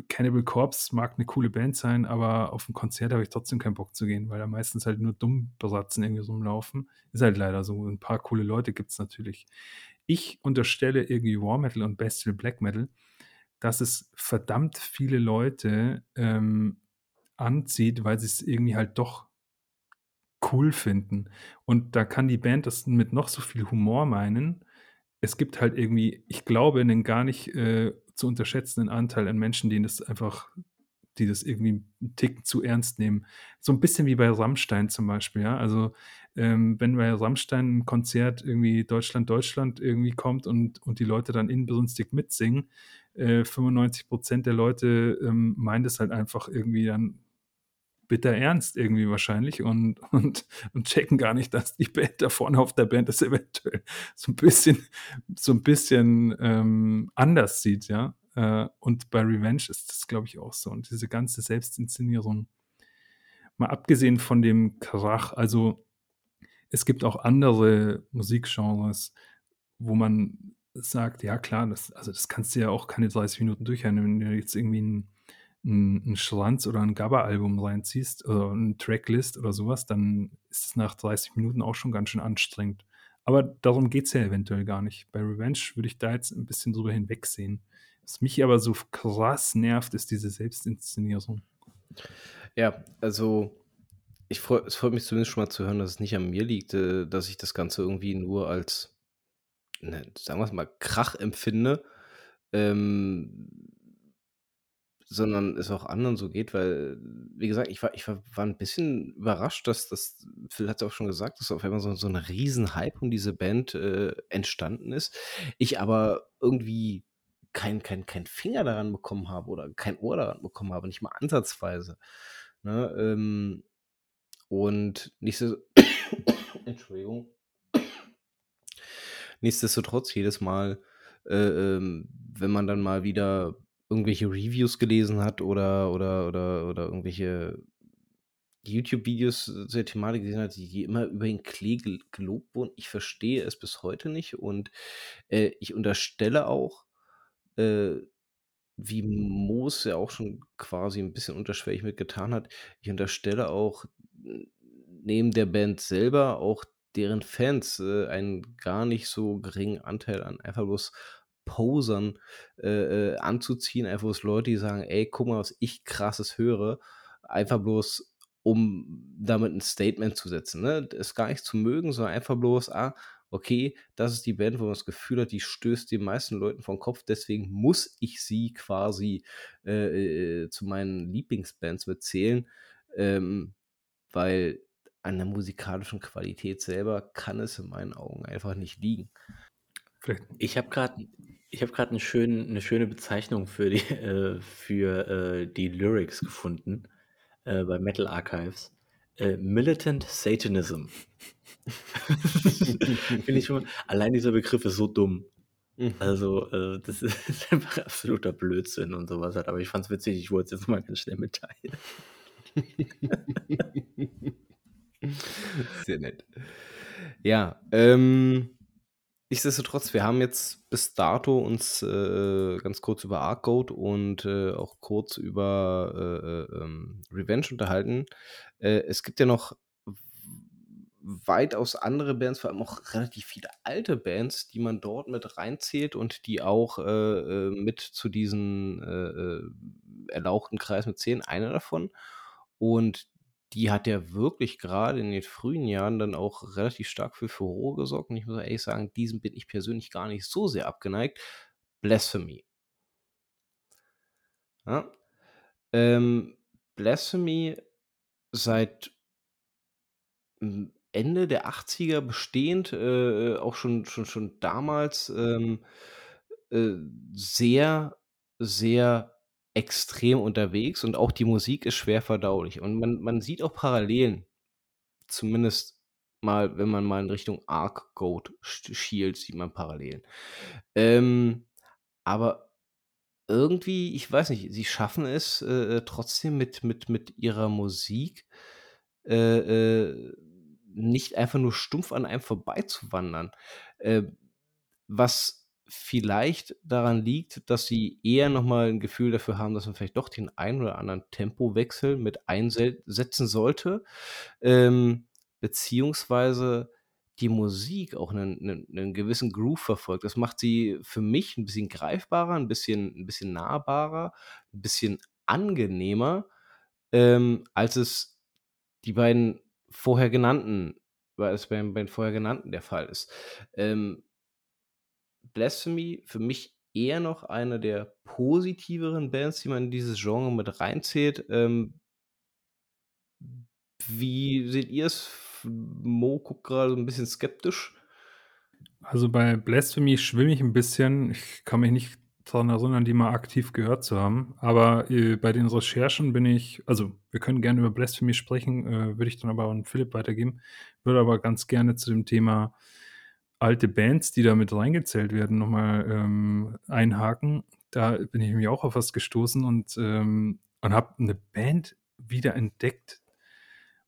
Cannibal Corpse mag eine coole Band sein, aber auf ein Konzert habe ich trotzdem keinen Bock zu gehen, weil da meistens halt nur Dummberatzen irgendwie rumlaufen. Ist halt leider so. Ein paar coole Leute gibt es natürlich. Ich unterstelle irgendwie War Metal und Bestial Black Metal, dass es verdammt viele Leute ähm, anzieht, weil sie es irgendwie halt doch cool finden. Und da kann die Band das mit noch so viel Humor meinen. Es gibt halt irgendwie, ich glaube, einen gar nicht äh, zu unterschätzenden Anteil an Menschen, denen das einfach, die das irgendwie einen Tick zu ernst nehmen. So ein bisschen wie bei Rammstein zum Beispiel, ja. Also ähm, wenn bei Rammstein ein Konzert irgendwie Deutschland, Deutschland irgendwie kommt und, und die Leute dann inbrünstig mitsingen, äh, 95 Prozent der Leute ähm, meint es halt einfach irgendwie dann bitter ernst irgendwie wahrscheinlich und, und, und checken gar nicht, dass die Band da vorne auf der Band das eventuell so ein bisschen, so ein bisschen ähm, anders sieht, ja. Äh, und bei Revenge ist das, glaube ich, auch so. Und diese ganze Selbstinszenierung, mal abgesehen von dem Krach, also es gibt auch andere Musikgenres, wo man sagt, ja klar, das, also das kannst du ja auch keine 30 Minuten durchhören, wenn du jetzt irgendwie ein ein Schwanz oder ein Gabba-Album reinziehst oder eine Tracklist oder sowas, dann ist es nach 30 Minuten auch schon ganz schön anstrengend. Aber darum geht es ja eventuell gar nicht. Bei Revenge würde ich da jetzt ein bisschen drüber hinwegsehen. Was mich aber so krass nervt, ist diese Selbstinszenierung. Ja, also ich freu, es freut mich zumindest schon mal zu hören, dass es nicht an mir liegt, äh, dass ich das Ganze irgendwie nur als, ne, sagen wir es mal, Krach empfinde. Ähm, sondern es auch anderen so geht, weil, wie gesagt, ich war, ich war, war ein bisschen überrascht, dass das, Phil hat es auch schon gesagt, dass auf einmal so, so ein Riesenhype um diese Band äh, entstanden ist. Ich aber irgendwie kein, kein, kein Finger daran bekommen habe oder kein Ohr daran bekommen habe, nicht mal ansatzweise. Ne? Ähm, und nichtsdestotrotz, Entschuldigung. Nichtsdestotrotz, jedes Mal, äh, ähm, wenn man dann mal wieder irgendwelche Reviews gelesen hat oder oder oder oder irgendwelche YouTube-Videos zu der Thematik gesehen hat, die die immer über den Klee gelobt wurden. Ich verstehe es bis heute nicht und, äh, ich unterstelle auch, äh, wie Moos ja auch schon quasi ein bisschen unterschwellig mitgetan hat, ich unterstelle auch neben der Band selber auch deren Fans, äh, einen gar nicht so geringen Anteil an einfach bloß Posern äh, äh, anzuziehen, einfach bloß Leute, die sagen, ey, guck mal, was ich krasses höre, einfach bloß, um damit ein Statement zu setzen, ne? Gar nicht zu mögen, sondern einfach bloß, ah, okay, das ist die Band, wo man das Gefühl hat, die stößt den meisten Leuten vom Kopf, deswegen muss ich sie quasi äh, äh, zu meinen Lieblingsbands mitzählen, ähm, weil an der musikalischen Qualität selber kann es in meinen Augen einfach nicht liegen. Vielleicht. Ich habe gerade ich habe gerade 'ne schön 'ne schöne Bezeichnung für die äh, für, äh, die Lyrics gefunden, äh, bei Metal Archives. Äh, Militant Satanism. Finde ich schon allein dieser Begriff ist so dumm. Mhm. Also, äh, das ist einfach absoluter Blödsinn und sowas halt, aber ich fand es witzig, ich wollte es jetzt mal ganz schnell mitteilen. Sehr nett. Ja, ähm Nichtsdestotrotz, wir haben jetzt bis dato uns äh, ganz kurz über Arcode und äh, auch kurz über äh, äh, ähm, Revenge unterhalten. Äh, es gibt ja noch weitaus andere Bands, vor allem auch relativ viele alte Bands, die man dort mit reinzählt und die auch äh, mit zu diesen erlauchten Kreis mit zählen. Einer davon. Und die hat ja wirklich gerade in den frühen Jahren dann auch relativ stark für Furore gesorgt. Und ich muss ehrlich sagen, diesem bin ich persönlich gar nicht so sehr abgeneigt. Blasphemy. Ja. Ähm, Blasphemy seit Ende der 80er bestehend, äh, auch schon, schon, schon damals ähm, äh, sehr, sehr extrem unterwegs und auch die Musik ist schwer verdaulich. Und man man sieht auch Parallelen, zumindest mal, wenn man mal in Richtung Arc Goat schielt, sieht man Parallelen. Ähm, aber irgendwie, ich weiß nicht, sie schaffen es, äh, trotzdem mit mit mit ihrer Musik, äh, äh, nicht einfach nur stumpf an einem vorbeizuwandern. Äh, was vielleicht daran liegt, dass sie eher nochmal ein Gefühl dafür haben, dass man vielleicht doch den einen oder anderen Tempowechsel mit einsetzen sollte, ähm, beziehungsweise die Musik auch einen 'nen 'nen gewissen Groove verfolgt. Das macht sie für mich ein bisschen greifbarer, ein bisschen 'n bisschen nahbarer, ein bisschen angenehmer, ähm, als es die beiden vorher genannten weil es bei den vorher genannten der Fall ist. Ähm Blasphemy für mich eher noch eine der positiveren Bands, die man in dieses Genre mit reinzählt. Ähm wie seht ihr es? Mo guckt gerade so ein bisschen skeptisch. Also, bei Blasphemy schwimme ich ein bisschen. Ich kann mich nicht daran erinnern, die mal aktiv gehört zu haben. Aber, äh, bei den Recherchen bin ich also, wir können gerne über Blasphemy sprechen, äh, würde ich dann aber an Philipp weitergeben. Würde aber ganz gerne zu dem Thema alte Bands, die da mit reingezählt werden, nochmal ähm, einhaken. Da bin ich mir auch auf was gestoßen und, ähm, und habe eine Band wieder entdeckt.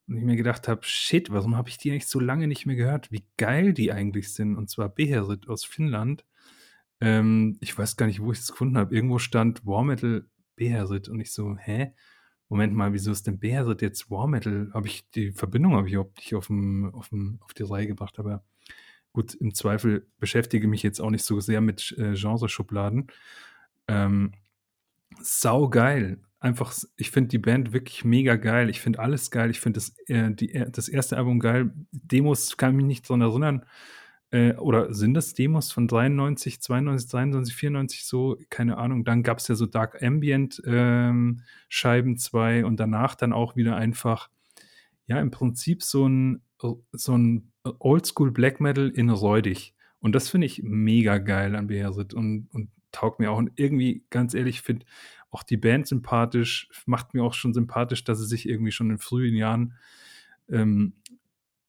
Und ich mir gedacht habe, shit, warum habe ich die eigentlich so lange nicht mehr gehört? Wie geil die eigentlich sind. Und zwar Beherit aus Finnland. Ähm, ich weiß gar nicht, wo ich es gefunden habe. Irgendwo stand War Metal Beherit und ich so, hä? Moment mal, wieso ist denn Beherit jetzt War Metal? Habe ich die Verbindung habe ich überhaupt nicht auf, dem, auf, dem, auf die Reihe gebracht, aber Gut, im Zweifel beschäftige mich jetzt auch nicht so sehr mit äh, Genreschubladen. Ähm, sau geil. Einfach, ich finde die Band wirklich mega geil. Ich finde alles geil. Ich finde das, äh, das erste Album geil. Demos kann ich mich nicht daran erinnern. Äh, oder sind das Demos von 93, 92, 93, 94 so? Keine Ahnung. Dann gab es ja so Dark Ambient ähm, Scheiben 2 und danach dann auch wieder einfach, ja, im Prinzip so ein, so ein Oldschool Black Metal in räudig. Und das finde ich mega geil an Beherit und, und taugt mir auch. Und irgendwie, ganz ehrlich, finde auch die Band sympathisch, macht mir auch schon sympathisch, dass sie sich irgendwie schon in frühen Jahren, ähm,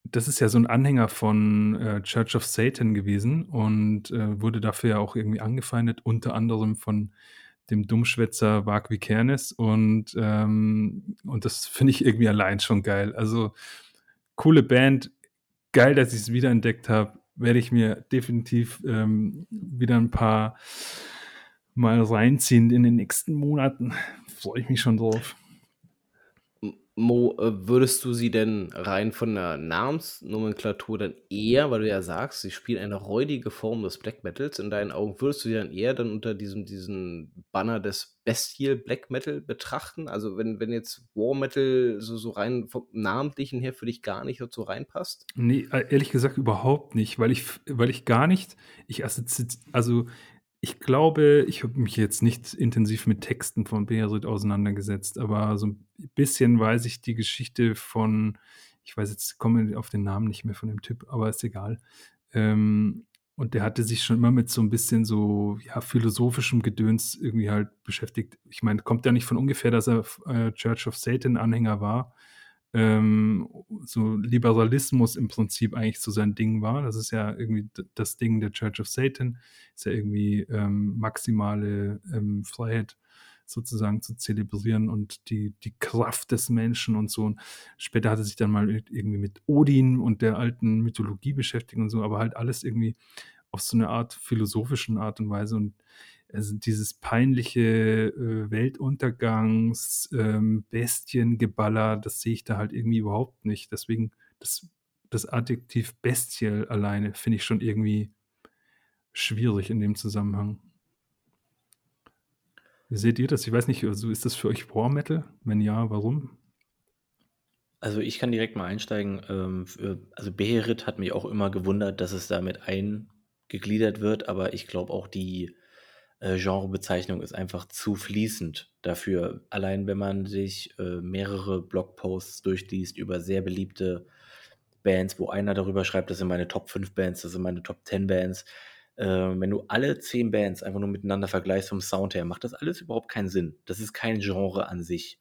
das ist ja so ein Anhänger von äh, Church of Satan gewesen und äh, wurde dafür ja auch irgendwie angefeindet, unter anderem von dem Dummschwätzer Mark Vikernes und, ähm, und das finde ich irgendwie allein schon geil. Also coole Band, geil, dass ich es wiederentdeckt habe. Werde ich mir definitiv ähm, wieder ein paar Mal reinziehen in den nächsten Monaten. Freue ich mich schon drauf. Mo, äh, würdest du sie denn rein von der Namensnomenklatur dann eher, weil du ja sagst, sie spielen eine räudige Form des Black Metals in deinen Augen, würdest du sie dann eher dann unter diesem diesen Banner des Bestial Black Metal betrachten? Also, wenn wenn jetzt War Metal so so rein vom Namentlichen her für dich gar nicht dazu reinpasst? Ne, äh, ehrlich gesagt überhaupt nicht, weil ich weil ich gar nicht ich also ich glaube, ich habe mich jetzt nicht intensiv mit Texten von Beherit auseinandergesetzt, aber so ein bisschen weiß ich die Geschichte von ich weiß jetzt komme auf den Namen nicht mehr von dem Typ, aber ist egal. Ähm, und der hatte sich schon immer mit so ein bisschen so, ja, philosophischem Gedöns irgendwie halt beschäftigt. Ich meine, kommt ja nicht von ungefähr, dass er äh, Church of Satan Anhänger war ähm, so Liberalismus im Prinzip eigentlich so sein Ding war. Das ist ja irgendwie das Ding der Church of Satan, ist ja irgendwie ähm, maximale ähm, Freiheit sozusagen zu zelebrieren und die, die Kraft des Menschen und so. Und später hat er sich dann mal irgendwie mit Odin und der alten Mythologie beschäftigt und so, aber halt alles irgendwie auf so eine Art philosophischen Art und Weise. Und also dieses peinliche äh, Weltuntergangs, ähm, Bestiengeballer, das sehe ich da halt irgendwie überhaupt nicht. Deswegen das, das Adjektiv bestial alleine finde ich schon irgendwie schwierig in dem Zusammenhang. Wie seht ihr das? Ich weiß nicht, also ist das für euch War Metal? Wenn ja, warum? Also ich kann direkt mal einsteigen. Ähm, also Beherit hat mich auch immer gewundert, dass es damit eingegliedert wird, aber ich glaube auch die äh, Genrebezeichnung ist einfach zu fließend dafür. Allein wenn man sich äh, mehrere Blogposts durchliest über sehr beliebte Bands, wo einer darüber schreibt, das sind meine Top 5 Bands, das sind meine Top 10 Bands. Äh, wenn du alle 10 Bands einfach nur miteinander vergleichst vom Sound her, macht das alles überhaupt keinen Sinn. Das ist kein Genre an sich.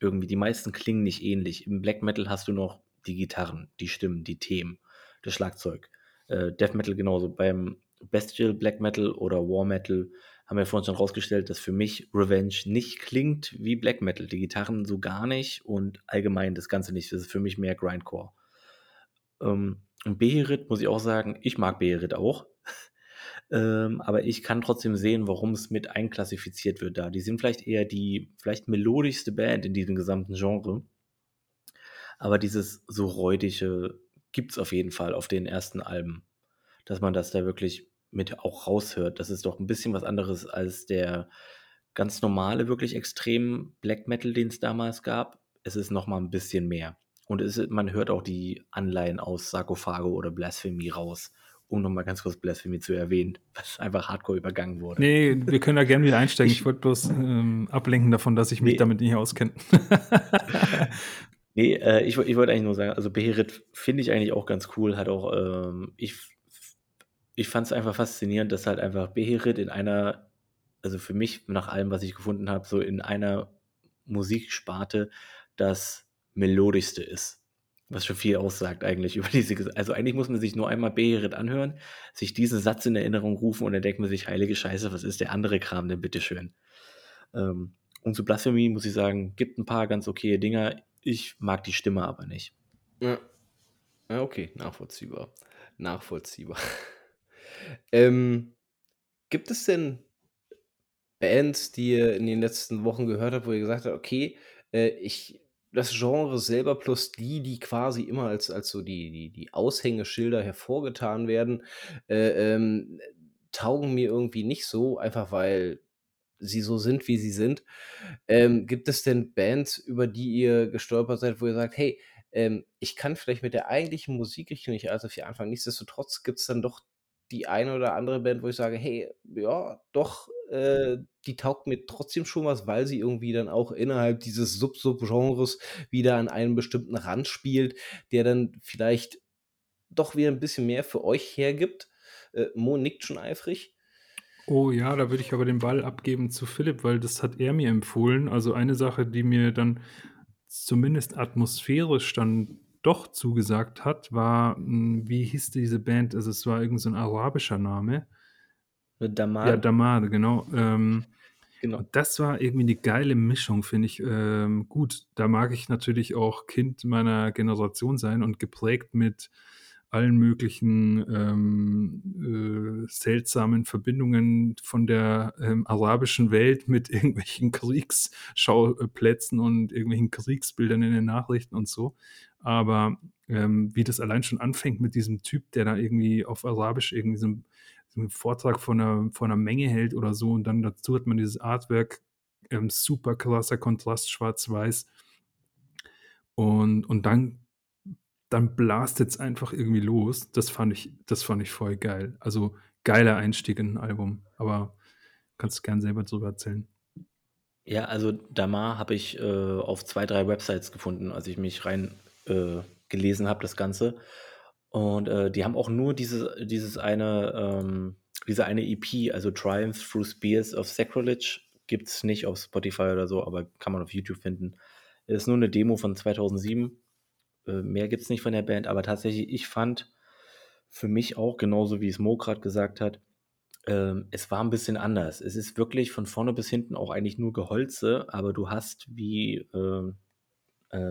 Irgendwie, die meisten klingen nicht ähnlich. Im Black Metal hast du noch die Gitarren, die Stimmen, die Themen, das Schlagzeug. Äh, Death Metal genauso. Beim Bestial Black Metal oder War Metal haben wir vorhin schon rausgestellt, dass für mich Revenge nicht klingt wie Black Metal. Die Gitarren so gar nicht und allgemein das Ganze nicht. Das ist für mich mehr Grindcore. Ähm, und Beherit muss ich auch sagen, ich mag Beherit auch. ähm, aber ich kann trotzdem sehen, warum es mit einklassifiziert wird da. Die sind vielleicht eher die vielleicht melodischste Band in diesem gesamten Genre. Aber dieses so räudige gibt es auf jeden Fall auf den ersten Alben. Dass man das da wirklich mit auch raushört. Das ist doch ein bisschen was anderes als der ganz normale, wirklich extrem Black Metal, den es damals gab. Es ist noch mal ein bisschen mehr. Und es, man hört auch die Anleihen aus Sarkophago oder Blasphemy raus, um nochmal ganz kurz Blasphemy zu erwähnen, was einfach hardcore übergangen wurde. Nee, wir können da gerne wieder einsteigen. Ich, ich wollte bloß ähm, ablenken davon, dass ich mich nee. damit nicht auskenne. nee, äh, ich, ich wollte eigentlich nur sagen, also Beherit finde ich eigentlich auch ganz cool. Hat auch, ähm, ich ich fand es einfach faszinierend, dass halt einfach Beherit in einer, also für mich, nach allem, was ich gefunden habe, so in einer Musiksparte das melodischste ist. Was schon viel aussagt eigentlich über diese, also eigentlich muss man sich nur einmal Beherit anhören, sich diesen Satz in Erinnerung rufen und dann denkt man sich, heilige Scheiße, was ist der andere Kram denn bitteschön? Ähm, und zu Blasphemie muss ich sagen, gibt ein paar ganz okaye Dinger. Ich mag die Stimme aber nicht. Ja. Ja, okay, nachvollziehbar. Nachvollziehbar. Ähm, gibt es denn Bands, die ihr in den letzten Wochen gehört habt, wo ihr gesagt habt, okay, äh, ich, das Genre selber plus die, die quasi immer als, als so die, die, die Aushängeschilder hervorgetan werden, äh, ähm, taugen mir irgendwie nicht so, einfach weil sie so sind, wie sie sind. Ähm, gibt es denn Bands, über die ihr gestolpert seid, wo ihr sagt, hey, ähm, ich kann vielleicht mit der eigentlichen Musikrichtung nicht allzu viel anfangen. Nichtsdestotrotz gibt es dann doch die eine oder andere Band, wo ich sage, hey, ja, doch, äh, die taugt mir trotzdem schon was, weil sie irgendwie dann auch innerhalb dieses Sub-Sub-Genres wieder an einem bestimmten Rand spielt, der dann vielleicht doch wieder ein bisschen mehr für euch hergibt. Äh, Mo nickt schon eifrig. Oh ja, da würde ich aber den Ball abgeben zu Philipp, weil das hat er mir empfohlen. Also eine Sache, die mir dann zumindest atmosphärisch dann doch zugesagt hat, war, hm, wie hieß diese Band? Also es war irgend so ein arabischer Name. Damar. Ja, Damar, genau. Ähm, genau. Das war irgendwie eine geile Mischung, finde ich. Ähm, gut, da mag ich natürlich auch Kind meiner Generation sein und geprägt mit allen möglichen ähm, äh, seltsamen Verbindungen von der ähm, arabischen Welt mit irgendwelchen Kriegsschauplätzen und irgendwelchen Kriegsbildern in den Nachrichten und so. Aber ähm, wie das allein schon anfängt mit diesem Typ, der da irgendwie auf Arabisch irgendwie so, so einen Vortrag von einer, von einer Menge hält oder so und dann dazu hat man dieses Artwork, ähm, super krasser Kontrast, schwarz-weiß. Und, und dann dann blastet es einfach irgendwie los. Das fand ich, das fand ich voll geil. Also geiler Einstieg in ein Album. Aber kannst du gern selber drüber erzählen. Ja, also Damar habe ich äh, auf zwei, drei Websites gefunden, als ich mich rein äh, gelesen habe, das Ganze. Und äh, die haben auch nur diese, dieses eine, ähm, diese eine EP, also Triumph Through Spears of Sacrilege, gibt es nicht auf Spotify oder so, aber kann man auf YouTube finden. Ist nur eine Demo von 2007 äh, mehr gibt es nicht von der Band, aber tatsächlich, ich fand für mich auch, genauso wie es Mo gerade gesagt hat, ähm, es war ein bisschen anders. Es ist wirklich von vorne bis hinten auch eigentlich nur Geholze, aber du hast wie äh,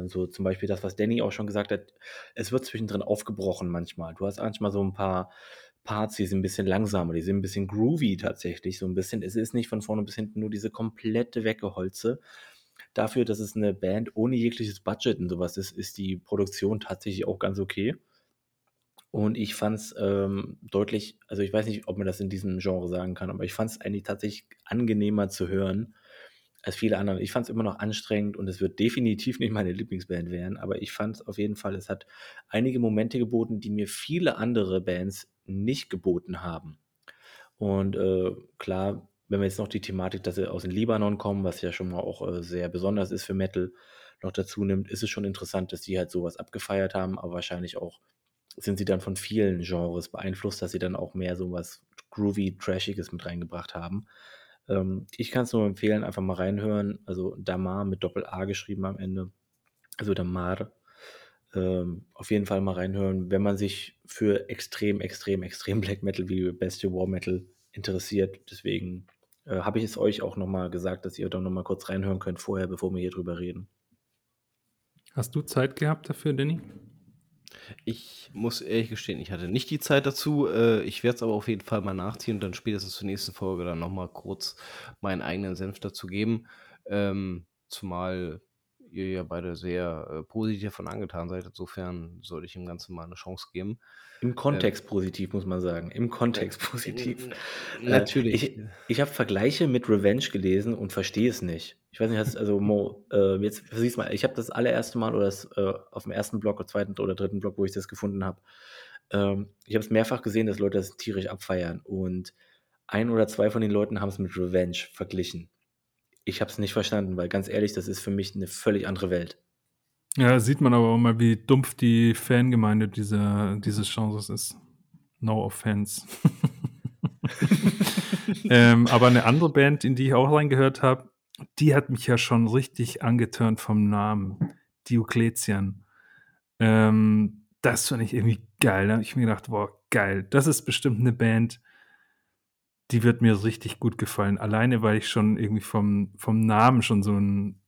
so zum Beispiel das, was Danny auch schon gesagt hat, es wird zwischendrin aufgebrochen manchmal. Du hast manchmal so ein paar Parts, die sind ein bisschen langsamer, die sind ein bisschen groovy tatsächlich, so ein bisschen. Es ist nicht von vorne bis hinten nur diese komplette Weggeholze, dafür, dass es eine Band ohne jegliches Budget und sowas ist, ist die Produktion tatsächlich auch ganz okay. Und ich fand es ähm, deutlich, also ich weiß nicht, ob man das in diesem Genre sagen kann, aber ich fand es eigentlich tatsächlich angenehmer zu hören als viele andere. Ich fand es immer noch anstrengend und es wird definitiv nicht meine Lieblingsband werden, aber ich fand es auf jeden Fall, es hat einige Momente geboten, die mir viele andere Bands nicht geboten haben. Und äh, klar, wenn wir jetzt noch die Thematik, dass sie aus dem Libanon kommen, was ja schon mal auch äh, sehr besonders ist für Metal, noch dazu nimmt, ist es schon interessant, dass die halt sowas abgefeiert haben, aber wahrscheinlich auch sind sie dann von vielen Genres beeinflusst, dass sie dann auch mehr sowas groovy, trashiges mit reingebracht haben. Ähm, ich kann es nur empfehlen, einfach mal reinhören. Also Damar mit Doppel-A geschrieben am Ende. Also Damar. Ähm, auf jeden Fall mal reinhören, wenn man sich für extrem, extrem, extrem Black Metal wie Bestie War Metal interessiert. Deswegen äh, habe ich es euch auch nochmal gesagt, dass ihr da nochmal kurz reinhören könnt vorher, bevor wir hier drüber reden. Hast du Zeit gehabt dafür, Danny? Ich muss ehrlich gestehen, ich hatte nicht die Zeit dazu. Äh, ich werde es aber auf jeden Fall mal nachziehen und dann spätestens zur nächsten Folge dann nochmal kurz meinen eigenen Senf dazu geben. Ähm, zumal ihr ja beide sehr äh, positiv davon angetan seid. Insofern sollte ich dem Ganzen mal eine Chance geben. Im Kontext äh, positiv, muss man sagen. Im Kontext positiv. Natürlich. ich ich habe Vergleiche mit Revenge gelesen und verstehe es nicht. Ich weiß nicht, hast, also Mo, äh, jetzt siehst mal, ich habe das allererste Mal oder das, äh, auf dem ersten Blog oder zweiten oder dritten Blog, wo ich das gefunden habe, ähm, ich habe es mehrfach gesehen, dass Leute das tierisch abfeiern und ein oder zwei von den Leuten haben es mit Revenge verglichen. Ich habe es nicht verstanden, weil ganz ehrlich, das ist für mich eine völlig andere Welt. Ja, sieht man aber auch mal, wie dumpf die Fangemeinde dieser, dieses Genres ist. No offense. ähm, aber eine andere Band, in die ich auch reingehört habe, die hat mich ja schon richtig angeturnt vom Namen. Diokletian. Ähm, das fand ich irgendwie geil. Da habe ich mir gedacht, boah, geil. Das ist bestimmt eine Band, die wird mir richtig gut gefallen. Alleine, weil ich schon irgendwie vom, vom Namen schon so ein,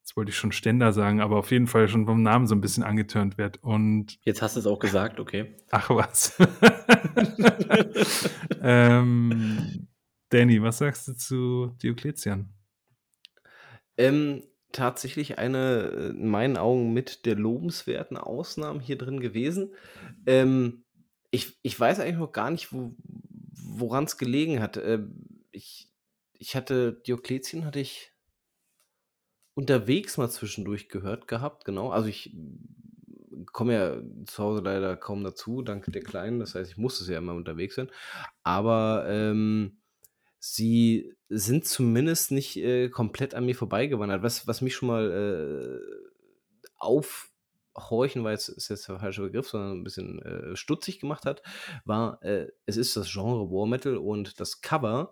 jetzt wollte ich schon Ständer sagen, aber auf jeden Fall schon vom Namen so ein bisschen angeturnt wird. Und jetzt hast du es auch gesagt, okay. Ach was. ähm, Danny, was sagst du zu Diokletian? Ähm, tatsächlich eine, in meinen Augen, mit der lobenswerten Ausnahmen hier drin gewesen. Ähm, ich, ich weiß eigentlich noch gar nicht, wo, woran es gelegen hat. Äh, ich, ich hatte Diokletian hatte ich unterwegs mal zwischendurch gehört gehabt, genau. Also ich komme ja zu Hause leider kaum dazu, dank der Kleinen. Das heißt, ich musste es ja immer unterwegs sein. Aber ähm, sie sind zumindest nicht äh, komplett an mir vorbeigewandert. Was, was mich schon mal äh, auf horchen, weil es ist jetzt der falsche Begriff, sondern ein bisschen äh, stutzig gemacht hat, war, äh, es ist das Genre War Metal und das Cover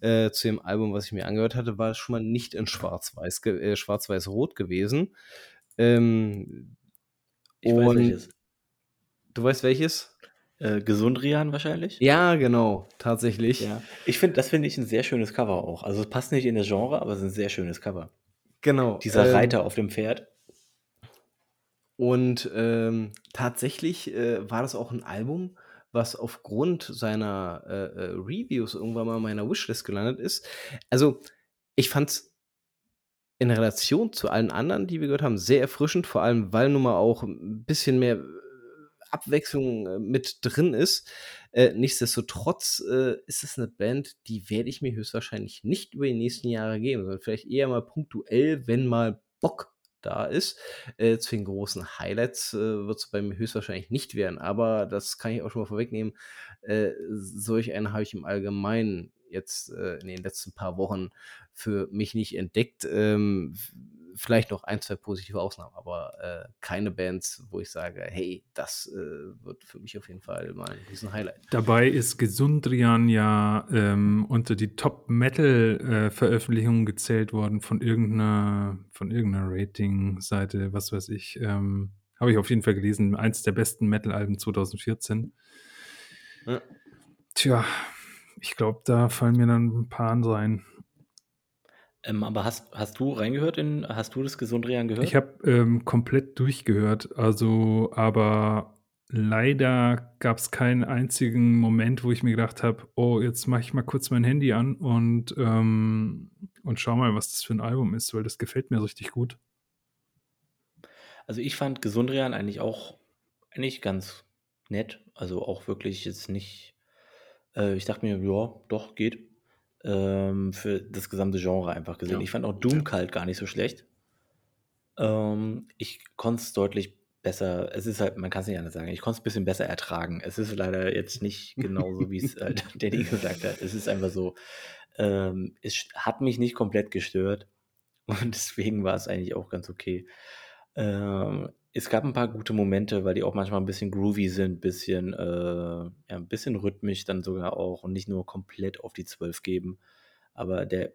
äh, zu dem Album, was ich mir angehört hatte, war schon mal nicht in schwarz-weiß, äh, schwarz-weiß-rot gewesen. Ähm, ich weiß welches. Du weißt welches? Äh, Gesundrian wahrscheinlich? Ja, genau, tatsächlich. Ja. Ich finde, das finde ich ein sehr schönes Cover auch. Also es passt nicht in das Genre, aber es ist ein sehr schönes Cover. Genau. Dieser ähm, Reiter auf dem Pferd. Und, ähm, tatsächlich, äh, war das auch 'n Album, was aufgrund seiner, äh, äh, Reviews irgendwann mal in meiner Wishlist gelandet ist. Also, ich fand's in Relation zu allen anderen, die wir gehört haben, sehr erfrischend, vor allem, weil nun mal auch 'n bisschen mehr, äh, Abwechslung, äh, mit drin ist. Äh, nichtsdestotrotz, äh, ist es 'ne Band, die werde ich mir höchstwahrscheinlich nicht über die nächsten Jahre geben, sondern vielleicht eher mal punktuell, wenn mal Bock da ist. Äh, zu den großen Highlights, äh, wird's bei mir höchstwahrscheinlich nicht werden, aber das kann ich auch schon mal vorwegnehmen. Äh, solch einen habe ich im Allgemeinen jetzt, äh, in den letzten paar Wochen für mich nicht entdeckt. Ähm, vielleicht noch ein, 2 positive Ausnahmen, aber, äh, keine Bands, wo ich sage: „Hey, das, äh, wird für mich auf jeden Fall mal 'n Riesen-Highlight.“ Dabei ist Gesundrian ja, ähm, unter die Top-Metal, äh, Veröffentlichungen gezählt worden von irgend 'ner von irgend 'ner Rating-Seite, was weiß ich. Ähm, habe ich auf jeden Fall gelesen, eins der besten Metal-Alben 2014. Ja. Tja, ich glaube, da fallen mir dann 'n paar andere ein. Ähm, aber hast hast du reingehört in hast du das Gesundrian gehört? Ich habe, ähm, komplett durchgehört, also aber leider gab's keinen einzigen Moment, wo ich mir gedacht habe: „Oh, jetzt mache ich mal kurz mein Handy an und, ähm und schaue mal, was das für 'n Album ist“, weil das gefällt mir richtig gut. Also, ich fand Gesundrian eigentlich auch eigentlich ganz nett. Also, auch wirklich jetzt nicht äh, ich dachte mir: „Ja, doch, geht.“ Ähm, für das gesamte Genre einfach gesehen. Ja. Ich fand auch Ja. Doomcult gar nicht so schlecht. Ähm, ich konnte es deutlich besser es ist halt man kann's nicht anders sagen, ich konnte es bisschen besser ertragen. Es ist leider jetzt nicht genauso, wie's halt Danny gesagt hat. Es ist einfach so, ähm, es hat mich nicht komplett gestört und deswegen war es eigentlich auch ganz okay. Ähm, es gab 'n paar gute Momente, weil die auch manchmal 'n bisschen groovy sind, bisschen, äh ja, 'n bisschen rhythmisch dann sogar auch und nicht nur komplett auf die 12 geben. Aber der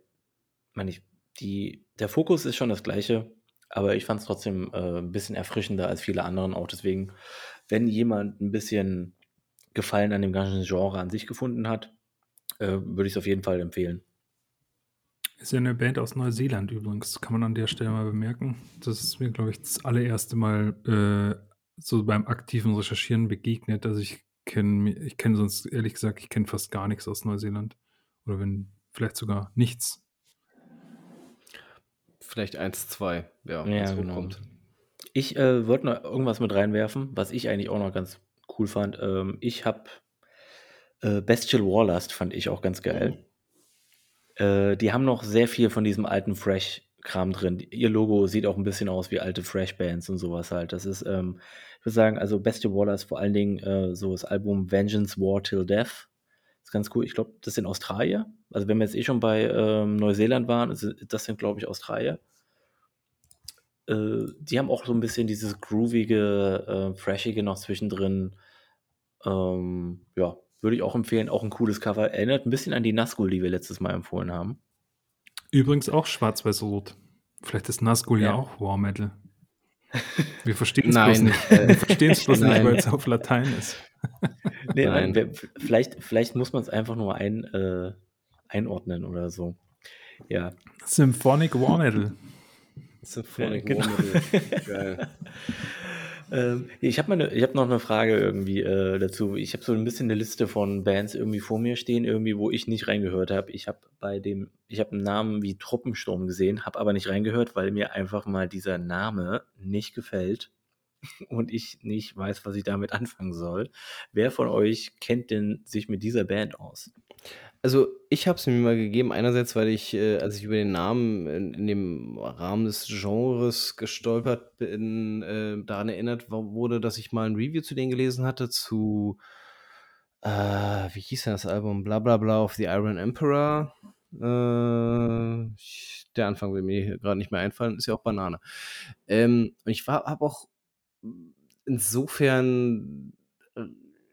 meine ich die der Fokus ist schon das Gleiche, aber ich fand's trotzdem, äh, 'n bisschen erfrischender als viele anderen auch. Deswegen, wenn jemand 'n bisschen Gefallen an dem ganzen Genre an sich gefunden hat, äh, würde ich's auf jeden Fall empfehlen. Ist ja 'ne Band aus Neuseeland übrigens, kann man an der Stelle mal bemerken. Das ist mir, glaube ich, das allererste Mal, äh, so beim aktiven Recherchieren begegnet. Also, ich kenne ich kenne sonst ehrlich gesagt ich kenne fast gar nix aus Neuseeland oder wenn vielleicht sogar nichts. Vielleicht 1, 2, ja, Ja, genau. hochkommt. Ich, äh, wollte noch irgendwas mit reinwerfen, was ich eigentlich auch noch ganz cool fand. Ähm, ich habe äh, Bestial Warlust fand ich auch ganz geil. Äh, die haben noch sehr viel von diesem alten Thrash-Kram drin. Ihr Logo sieht auch 'n bisschen aus wie alte Thrash-Bands und so was halt. Das ist, ähm ich würde sagen, also, Bestial Warlust vor allen Dingen, äh, so das Album „Vengeance War Till Death“ ist ganz cool. Ich glaube, das sind Australier. Also, wenn wir jetzt eh schon bei, ähm, Neuseeland waren, das sind, glaube ich, Australier. Äh, die haben auch so 'n bisschen dieses groovige, äh, Thrashige noch zwischendrin. Ähm, ja, würde ich auch empfehlen. Auch 'n cooles Cover. Erinnert 'n bisschen an die Nazgul, die wir letztes Mal empfohlen haben. Übrigens auch schwarz-weiß-rot. Vielleicht ist Nazgul ja Ja. auch War Metal. Wir verstehen's bloß Nein, nicht. Wir verstehen's bloß nicht, nein. weil's auf Latein ist. Ne, Nein. nein, vielleicht vielleicht muss man's einfach nur ein äh, einordnen oder so. Ja. Symphonic War Metal. Symphonic Ja, War genau. Metal. Geil. Ähm, ich habe 'ne habe noch 'ne Frage irgendwie, äh, dazu. Ich habe so 'n bisschen 'ne Liste von Bands irgendwie vor mir stehen, irgendwie, wo ich nicht reingehört habe. Ich habe bei dem ich habe 'n Namen wie Truppensturm gesehen, habe aber nicht reingehört, weil mir einfach mal dieser Name nicht gefällt und ich nicht weiß, was ich damit anfangen soll. Wer von euch kennt denn sich mit dieser Band aus? Also, ich habe es mir mal gegeben, einerseits, weil ich, äh, als ich über den Namen in in dem Rahmen des Genres gestolpert bin, äh, daran erinnert wurde, dass ich mal 'n Review zu denen gelesen hatte zu äh, wie hieß denn das Album? „BlaBlaBla of the Iron Emperor“. Äh, ich der Anfang will mir grad nicht mehr einfallen, ist ja auch Banane. Ähm, und ich habe auch insofern, äh,